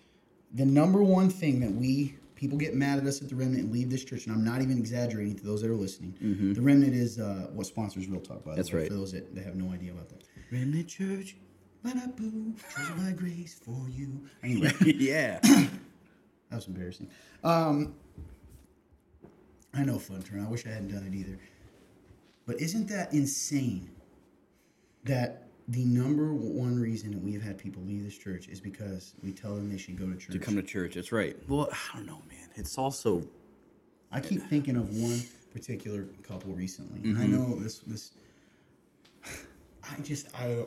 The number one thing that we people get mad at us at the remnant and leave this church, and I'm not even exaggerating to those that are listening. Mm-hmm. The remnant is uh, what sponsors Real Talk, by That's way, right. for those that, that have no idea about that. Remnant Church. Ba-da-boo, treasure by grace for you. Anyway, <laughs> yeah. <coughs> that was embarrassing. Um, I know fun turn. I wish I hadn't done it either. But isn't that insane? That the number one reason that we have had people leave this church is because we tell them they should go to church. to come to church. That's right. Well, I don't know, man. It's also I keep thinking of one particular couple recently, and Mm-hmm. I know this. This, <sighs> I just I,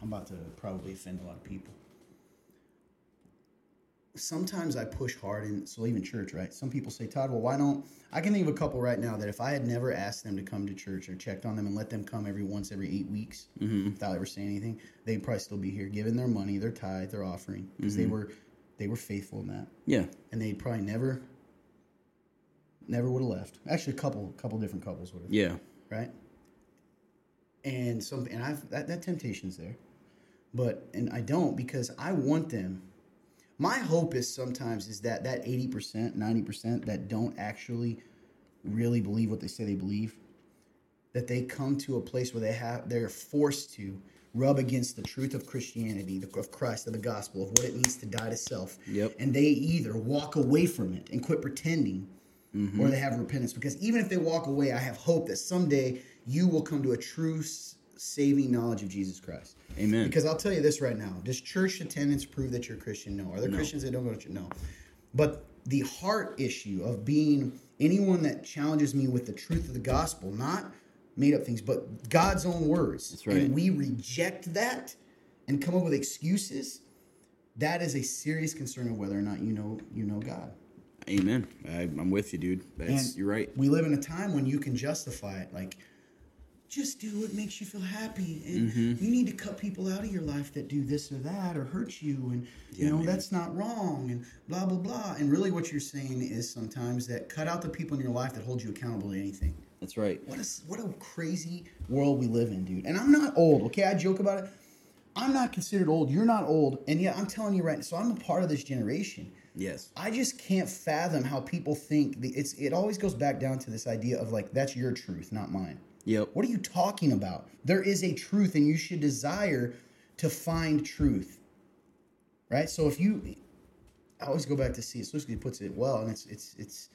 I'm about to probably offend a lot of people. Sometimes I push hard, and so even church, right? Some people say, Todd, well, why don't I can think of a couple right now that if I had never asked them to come to church or checked on them and let them come every once every eight weeks mm-hmm. without ever saying anything, they'd probably still be here, giving their money, their tithe, their offering, because they mm-hmm. were they were faithful in that. Yeah. and they'd probably never never would have left. Actually a couple couple different couples would have Yeah. right? And some and i've that, that temptation's there. But and i don't because i want them my hope is sometimes is that that 80% 90% that don't actually really believe what they say they believe that they come to a place where they have they're forced to rub against the truth of Christianity, the, of Christ, of the gospel, of what it means to die to self. Yep. And they either walk away from it and quit pretending, mm-hmm. or they have repentance. Because even if they walk away, I have hope that someday you will come to a true saving knowledge of Jesus Christ. Amen. Because I'll tell you this right now: Does church attendance prove that you're a Christian? No. Are there Christians that don't go to church? No. But the heart issue of being anyone that challenges me with the truth of the gospel, not made up things, but God's own words, That's right. and we reject that and come up with excuses. That is a serious concern of whether or not you know you know God. Amen. I, I'm with you, dude. That's And you're right. We live in a time when you can justify it, like just do what makes you feel happy, and Mm-hmm. you need to cut people out of your life that do this or that or hurt you, and you know man. that's not wrong, and blah blah blah. And really, what you're saying is sometimes that cut out the people in your life that hold you accountable to anything. That's right. What a what a crazy world we live in, dude. And I'm not old, okay? I joke about it. I'm not considered old. You're not old, and yet I'm telling you right now. So I'm a part of this generation. Yes. I just can't fathom how people think. The, it's it always goes back down to this idea of like that's your truth, not mine. Yep. What are you talking about? There is a truth, and you should desire to find truth. Right. So if you, I always go back to C.S. Lewis. He puts it well, and it's it's it's.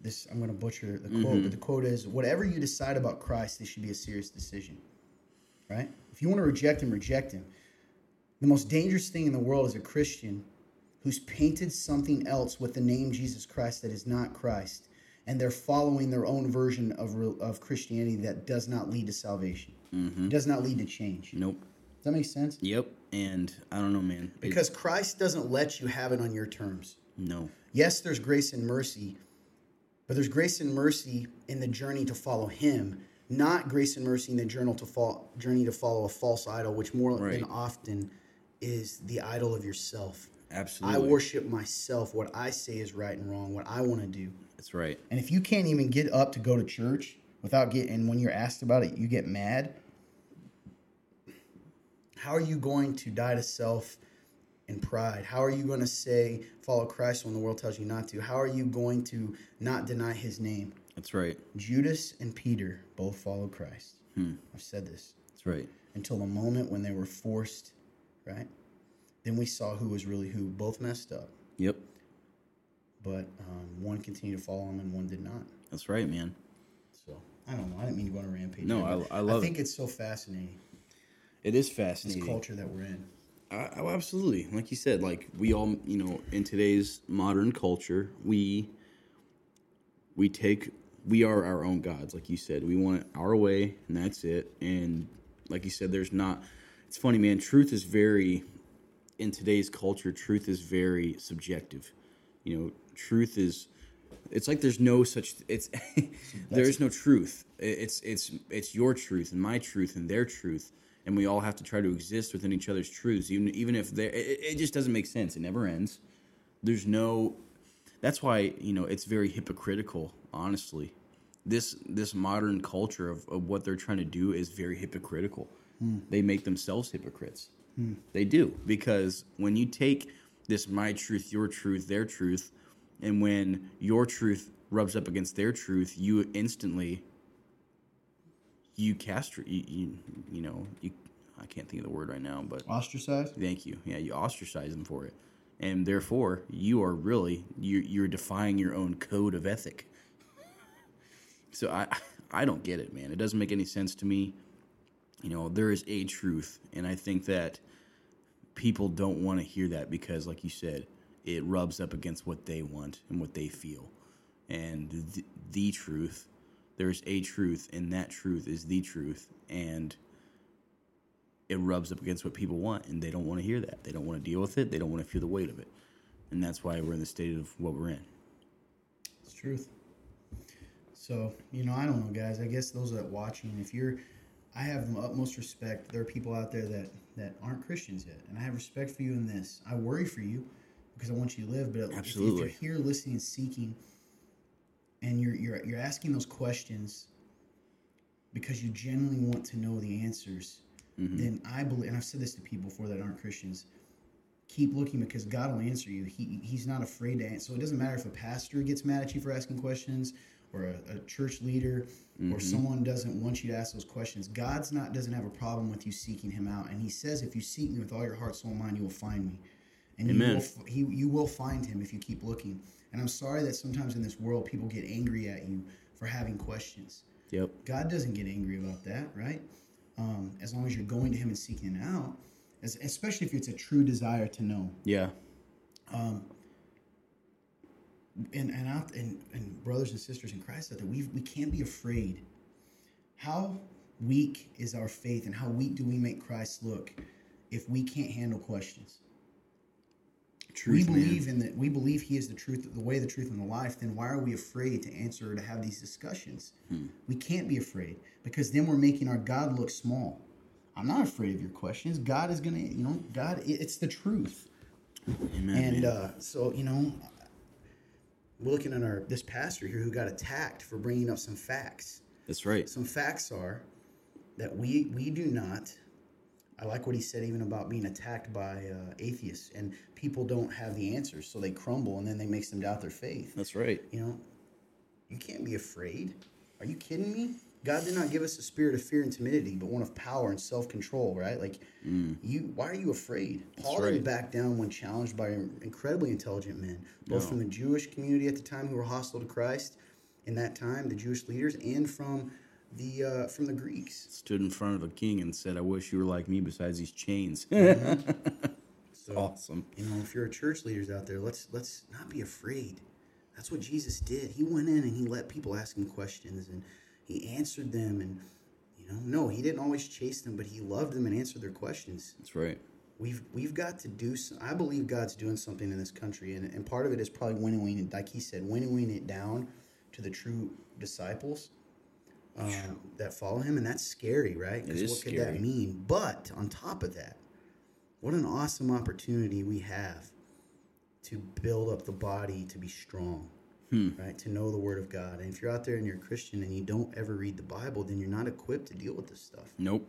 This I'm going to butcher the quote, mm-hmm. but the quote is: "Whatever you decide about Christ, this should be a serious decision." Right. If you want to reject him, reject him. The most dangerous thing in the world is a Christian who's painted something else with the name Jesus Christ that is not Christ, and they're following their own version of of Christianity that does not lead to salvation, mm-hmm. does not lead to change. Nope. Does that make sense? Yep. And I don't know, man. It- Because Christ doesn't let you have it on your terms. no. Yes, there's grace and mercy, but there's grace and mercy in the journey to follow Him, not grace and mercy in the journal to fall, journey to follow a false idol, which more Right. than often is the idol of yourself. Absolutely. I worship myself. What I say is right and wrong. What I want to do. That's right. And if you can't even get up to go to church without getting, and when you're asked about it, you get mad. How are you going to die to self and pride? How are you going to say follow Christ when the world tells you not to? How are you going to not deny His name? That's right. Judas and Peter both followed Christ. Hmm. I've said this That's right. until the moment when they were forced, right? Then we saw who was really who. Both messed up, Yep. But um, one continued to follow him and one did not. That's right, man. So I don't know. I didn't mean to go on a rampage. No, I- I love I think it's so fascinating It is fascinating. this culture that we're in. I, oh, absolutely. Like you said, like we all, you know, in today's modern culture, we we take we are our own gods. Like you said, we want it our way, and that's it. And like you said, there's not. It's funny, man. Truth is very in today's culture. Truth is very subjective. You know, truth is. It's like there's no such. It's <laughs> there is no truth. It's it's it's your truth and my truth and their truth, and we all have to try to exist within each other's truths. Even even if they, it, it just doesn't make sense. It never ends. There's no. That's why you know it's very hypocritical. Honestly, this this modern culture of, of what they're trying to do is very hypocritical. Hmm. They make themselves hypocrites. Hmm. They do because when you take this my truth, your truth, their truth, And when your truth rubs up against their truth, you instantly you castrate you, you, you know you I can't think of the word right now, but Ostracized? thank you. Yeah, you ostracize them for it, and therefore you are really you you're defying your own code of ethic. So I I don't get it, man. It doesn't make any sense to me. You know, there is a truth, and I think that people don't want to hear that because, like you said, it rubs up against what they want and what they feel. And the, the truth, there's a truth, and that truth is the truth, and it rubs up against what people want, and they don't want to hear that. They don't want to deal with it. They don't want to feel the weight of it, and that's why we're in the state of what we're in. It's truth. So, you know, I don't know, guys. I guess those that watching, if you're, I have the utmost respect. There are people out there that that aren't Christians yet, and I have respect for you in this. I worry for you because I want you to live. But if- Absolutely. if you're here listening, and seeking, and you're you're you're asking those questions because you genuinely want to know the answers, mm-hmm. then I believe, and I've said this to people before that aren't Christians. Keep looking because God will answer you. He He's not afraid to answer. So it doesn't matter if a pastor gets mad at you for asking questions, or a, a church leader, or mm-hmm. someone doesn't want you to ask those questions. God's not doesn't have a problem with you seeking Him out, and He says, "If you seek Me with all your heart, soul, and mind, you will find Me." And you will, he, you will find Him if you keep looking. And I'm sorry that sometimes in this world people get angry at you for having questions. Yep. God doesn't get angry about that, right? Um, as long as you're going to Him and seeking Him out, as, especially if it's a true desire to know. Yeah. Um, And and out and, and brothers and sisters in Christ out there, we we can't be afraid. How weak is our faith, and how weak do we make Christ look if we can't handle questions? Truth, we man. believe in that. We believe He is the truth, the way, the truth, and the life. Then why are we afraid to answer or to have these discussions? Hmm. We can't be afraid because then we're making our God look small. I'm not afraid of your questions. God is gonna, you know, God. It's the truth. Amen. And man. uh, so, you know, we're looking at our this pastor here who got attacked for bringing up some facts. that's right. Some facts are that we we do not. I like what he said even about being attacked by uh, atheists and people don't have the answers, so they crumble and then they makes them doubt their faith. That's right. You know, you can't be afraid. Are you kidding me? God did not give us a spirit of fear and timidity, but one of power and self control. Right? Like you, why are you afraid? Paul right. didn't back down when challenged by incredibly intelligent men, both No. from the Jewish community at the time who were hostile to Christ in that time, the Jewish leaders, and from the uh, from the Greeks. Stood in front of a king and said, "I wish you were like me." Besides these chains. <laughs> <laughs> So, awesome. you know, if you're a church leaders out there, let's let's not be afraid. That's what Jesus did. He went in and he let people ask him questions and he answered them and you know, no, he didn't always chase them, but he loved them and answered their questions. That's right. We've we've got to do some, I believe God's doing something in this country and, and part of it is probably winnowing it like he said, winnowing it down to the true disciples um, that follow him and that's scary, right? Because what could scary. that mean? But on top of that, what an awesome opportunity we have to build up the body to be strong Hmm. right to know the word of god and if you're out there and you're a christian and you don't ever read the bible then you're not equipped to deal with this stuff Nope.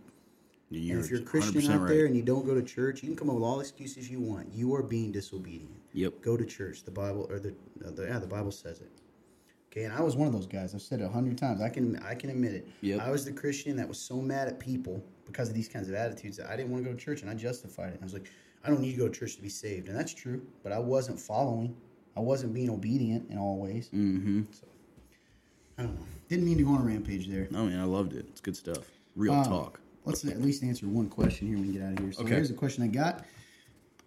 You're and if you're a christian 100% out right. there and you don't go to church you can come up with all excuses you want you are being disobedient Yep. go to church the bible or the, uh, the yeah the bible says it okay and i was one of those guys i've said it a hundred times i can i can admit it Yep. i was the christian that was so mad at people because of these kinds of attitudes that i didn't want to go to church and i justified it i was like i don't need to go to church to be saved and that's true but i wasn't following i wasn't being obedient in all ways Mm-hmm. so i don't know didn't mean to go on a rampage there No, man, I loved it. It's good stuff. Real Um, talk. Let's at least answer one question here when we get out of here. So Okay. here's a question I got.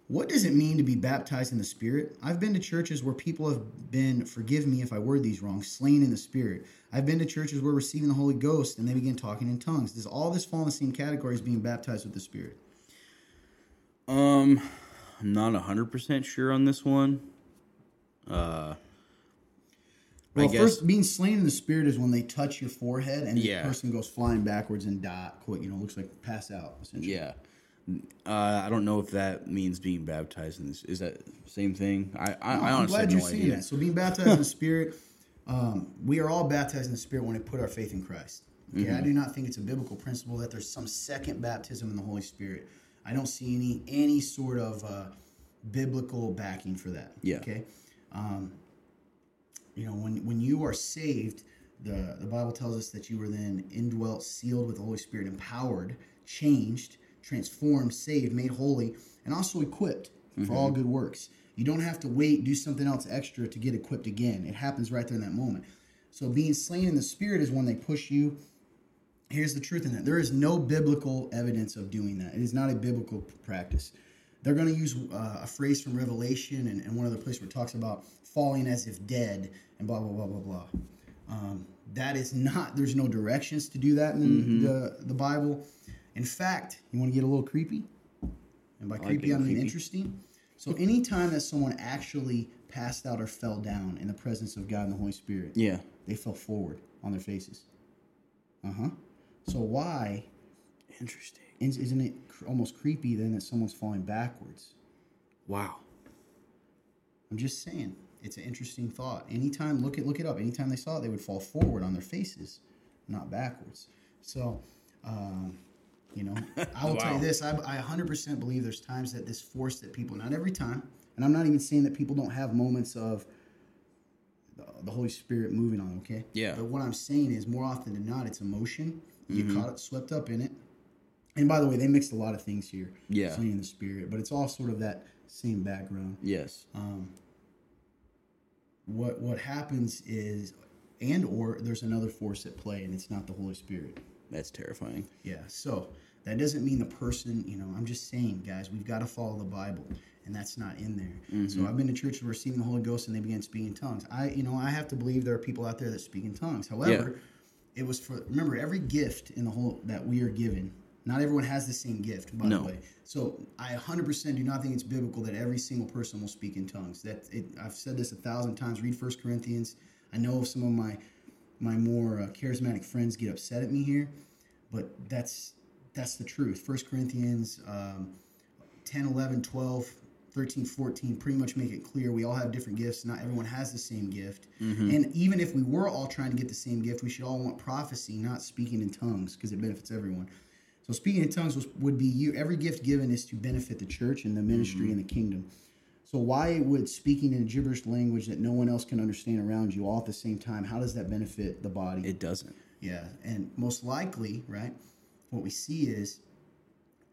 What does it mean to be baptized in the Spirit? I've been to churches where people have been, forgive me if I word these wrong, slain in the Spirit. I've been to churches where receiving the Holy Ghost and they begin talking in tongues. Does all this fall in the same category as being baptized with the Spirit? Um, I'm not hundred percent sure on this one. Uh, I Well, guess first, being slain in the Spirit is when they touch your forehead and Yeah. the person goes flying backwards and die, quit, you know, looks like pass out, essentially. yeah. Uh, I don't know if that means being baptized in this. Is that same thing? I I, I I'm honestly glad you're no saying that. So being baptized in the Spirit, um, we are all baptized in the Spirit when we put our faith in Christ. Okay, Mm-hmm. I do not think it's a biblical principle that there's some second baptism in the Holy Spirit. I don't see any any sort of uh, biblical backing for that. Yeah. Okay. Um, you know, when when you are saved, the the Bible tells us that you were then indwelt, sealed with the Holy Spirit, empowered, changed, transformed, saved, made holy, and also equipped for all good works. You don't have to wait, do something else extra to get equipped again. It happens right there in that moment. So being slain in the spirit is when they push you. Here's the truth in that there is no biblical evidence of doing that. It is not a biblical practice. They're going to use uh, a phrase from Revelation and, and one other place where it talks about falling as if dead and blah blah blah blah blah. Um, that is not. There's no directions to do that in the the Bible. In fact, you want to get a little creepy, and by like creepy getting I mean creepy. interesting. So anytime that someone actually passed out or fell down in the presence of God and the Holy Spirit, Yeah. they fell forward on their faces. Uh huh. So why Interesting. is- isn't it cr- almost creepy then that someone's falling backwards? Wow. I'm just saying, it's an interesting thought. Anytime, look it look it up. Anytime they saw it, they would fall forward on their faces, not backwards. So, um, you know, <laughs> I will tell you this: I, I 100% believe there's times that this force that people, not every time, and I'm not even saying that people don't have moments of the, the Holy Spirit moving on. Okay. Yeah. But what I'm saying is, more often than not, it's emotion. You Mm-hmm. caught it, swept up in it. And by the way, they mixed a lot of things here. Yeah. In the spirit, but it's all sort of that same background Yes. Um, what what happens is and or there's another force at play and it's not the holy spirit That's terrifying. yeah so that doesn't mean the person you know i'm just saying guys we've got to follow the bible and that's not in there. So i've been to churches where receiving the holy ghost and they began speaking in tongues. I you know i have to believe there are people out there that speak in tongues. However it was for remember every gift in the whole that we are given not everyone has the same gift by No. the way. So i 100% do not think it's biblical that every single person will speak in tongues. That it, i've said this a thousand times read First corinthians. I know some of my my more uh, charismatic friends get upset at me here but that's that's the truth. First corinthians um, 10 11 12 13 14 pretty much make it clear we all have different gifts. Not everyone has the same gift. And even if we were all trying to get the same gift we should all want prophecy not speaking in tongues because it benefits everyone. So speaking in tongues was, would be you every gift given is to benefit the church and the ministry and the kingdom. So why would speaking in a gibberish language that no one else can understand around you all at the same time how does that benefit the body? It doesn't. yeah, and most likely, right, what we see is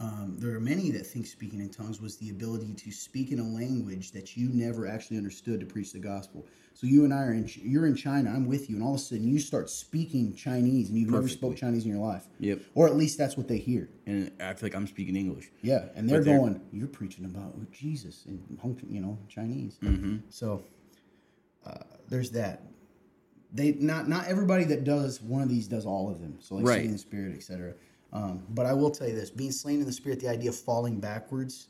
um, there are many that think speaking in tongues was the ability to speak in a language that you never actually understood to preach the gospel. So you and I are in, you're in China, I'm with you, and all of a sudden you start speaking Chinese and you've never spoke Chinese in your life. Yep. Or at least that's what they hear. And I feel like I'm speaking English. Yeah, and they're they're- going, "You're preaching about Jesus in Hong, you know, Chinese." Mm-hmm. So uh, there's that. They not not everybody that does one of these does all of them. So like Right. slain in spirit, etc. Um, but I will tell you this: being slain in the spirit, the idea of falling backwards,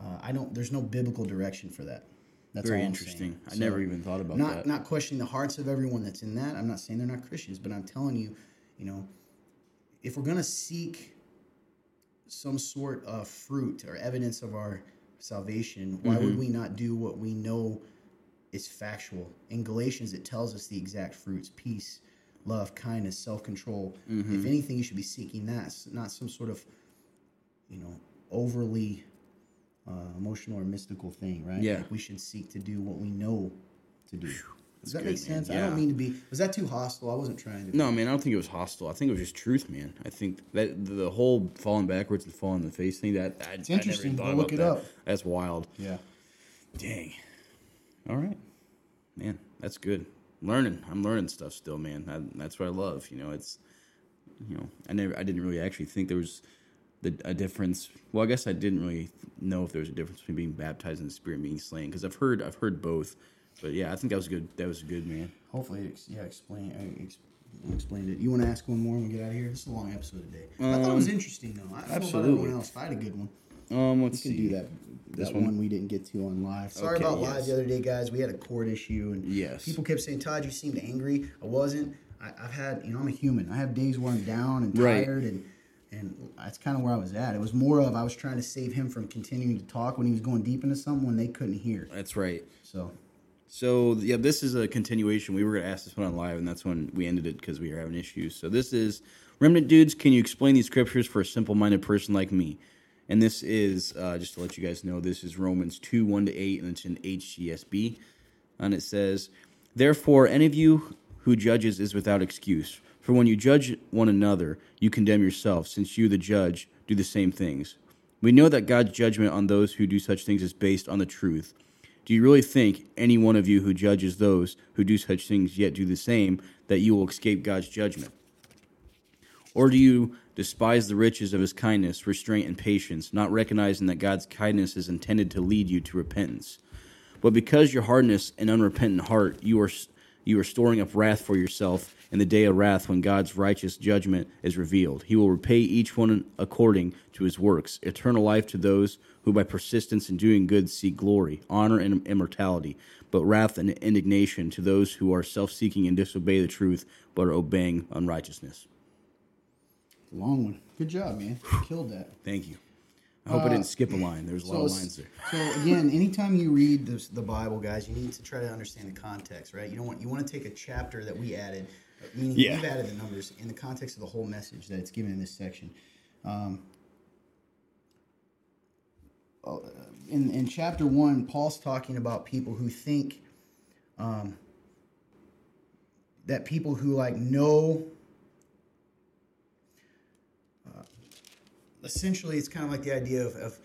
uh, I don't. There's no biblical direction for that. That's Very interesting. I never even thought about not, that. Not questioning the hearts of everyone that's in that. I'm not saying they're not Christians, but I'm telling you, you know, if we're gonna seek some sort of fruit or evidence of our salvation, why Mm-hmm. would we not do what we know is factual? In Galatians, it tells us the exact fruits peace, love, kindness, self control. Mm-hmm. If anything, you should be seeking that, not some sort of, you know, overly uh, emotional or mystical thing, right? Yeah. Like we should seek to do what we know to do. Does that good, make sense? I don't mean to be. Was that too hostile? I wasn't trying to. No, man, I don't think it was hostile. I think it was just truth, man. I think that the whole falling backwards and falling in the face thing that I, it's interesting. I Go never even look thought it about up. that. That's wild. Yeah. Dang. All right, man, that's good. Learning, I'm learning stuff still, man. I, that's what I love. You know, it's you know, I never, I didn't really actually think there was the a difference. Well, I guess I didn't really know if there was a difference between being baptized in the Spirit and being slain because I've heard, I've heard both. But yeah, I think that was good. That was good, man. Hopefully, yeah, explain. I ex- explained it. You want to ask one more and we get out of here? This is a long episode today. I thought it was um, interesting though. I don't know about absolutely. everyone else. If I had a good one, Um, we let's can see. do that. This that one? one? we didn't get to on live. Sorry Okay, about yes. live the other day, guys. We had a court issue and Yes. people kept saying, "Todd, you seemed angry." I wasn't. I, I've had, you know, I'm a human. I have days where I'm down and Right. tired and. And that's kind of where I was at. It was more of I was trying to save him from continuing to talk when he was going deep into something when they couldn't hear. That's right. So So yeah, this is a continuation. We were gonna ask this one on live, and that's when we ended it because we were having issues. So this is remnant dudes. Can you explain these scriptures for a simple-minded person like me? And this is uh, just to let you guys know, this is Romans two one to eight, and it's in HCSB, and it says, Therefore, any of you who judges is without excuse. For when you judge one another, you condemn yourself, since you, the judge, do the same things. We know that God's judgment on those who do such things is based on the truth. Do you really think any one of you who judges those who do such things yet do the same, that you will escape God's judgment? Or do you despise the riches of his kindness, restraint, and patience, not recognizing that God's kindness is intended to lead you to repentance? But because your hardness and unrepentant heart, you are you are storing up wrath for yourself in the day of wrath when God's righteous judgment is revealed. He will repay each one according to his works. Eternal life to those who by persistence in doing good seek glory, honor, and immortality, but wrath and indignation to those who are self seeking and disobey the truth, but are obeying unrighteousness. Long one. Good job, man. Killed that. Thank you. I hope I didn't skip a line. There's a lot of lines there. So again, anytime you read the, the Bible, guys, you need to try to understand the context, right? You don't want you want to take a chapter that we added, meaning Yeah. we've added the numbers in the context of the whole message that it's given in this section. Um, uh, in in chapter one, Paul's talking about people who think um, that people who like know essentially it's kind of like the idea of, of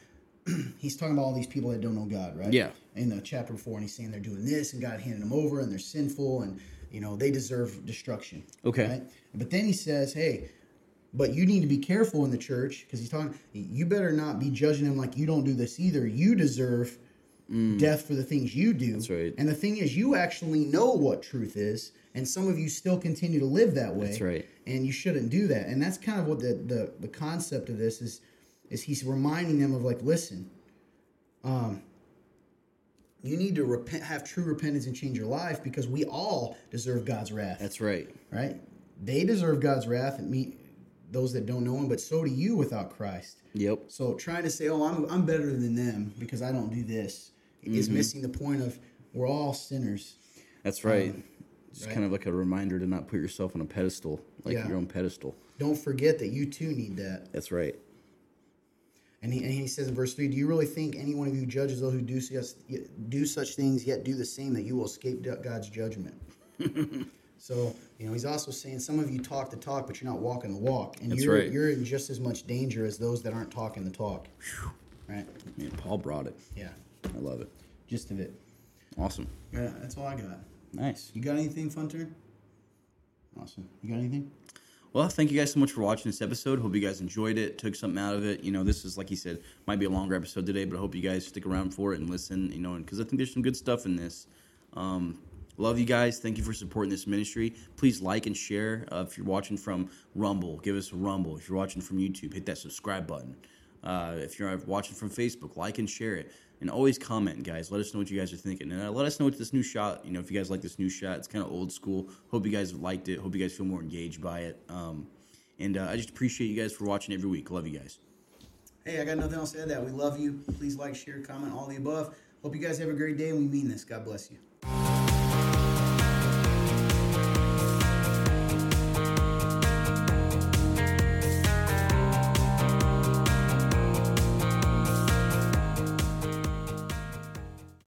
<clears throat> he's talking about all these people that don't know God, right? Yeah. In the chapter before, and he's saying they're doing this, and God handed them over, and they're sinful, and you know they deserve destruction. Okay. Right? But then he says, hey. But you need to be careful in the church because he's talking. You better not be judging them like you don't do this either. You deserve death for the things you do. Mm. That's right. And the thing is, you actually know what truth is, and some of you still continue to live that way. That's right. And you shouldn't do that. And that's kind of what the the, the concept of this is. Is he's reminding them of like, listen, um, you need to repent, have true repentance, and change your life because we all deserve God's wrath. That's right. right. They deserve God's wrath, and me, those that don't know Him, but so do you without Christ. Yep. So trying to say, "Oh, I'm I'm better than them because I don't do this," is Mm-hmm. missing the point of we're all sinners. That's right. Um, Just right. kind of like a reminder to not put yourself on a pedestal, like Yeah. your own pedestal. Don't forget that you too need that. That's right. And he, and he says in verse 3 Do you really think any one of you judges those who do, such- do such things, yet do the same, that you will escape God's judgment? <laughs> so, you know, he's also saying some of you talk the talk, but you're not walking the walk. And That's you're, right. you're in just as much danger as those that aren't talking the talk. Right? Man, Paul brought it. Yeah. I love it. Gist of it. Awesome. Yeah, that's all I got. Nice. You got anything, Fun Turn? Awesome. You got anything? Well, thank you guys so much for watching this episode. Hope you guys enjoyed it, took something out of it. You know, this is like he said, might be a longer episode today, but I hope you guys stick around for it and listen. You know, because I think there's some good stuff in this. Um, love you guys. Thank you for supporting this ministry. Please like and share. Uh, if you're watching from Rumble, give us a Rumble. If you're watching from YouTube, hit that subscribe button. Uh, if you're watching from Facebook, like and share it. And always comment, guys. Let us know what you guys are thinking. And uh, let us know what this new shot, you know, if you guys like this new shot. It's kind of old school. Hope you guys liked it. Hope you guys feel more engaged by it. Um, and uh, I just appreciate you guys for watching every week. Love you guys. Hey, I got nothing else to add that. We love you. Please like, share, comment, all the above. Hope you guys have a great day, and we mean this. God bless you.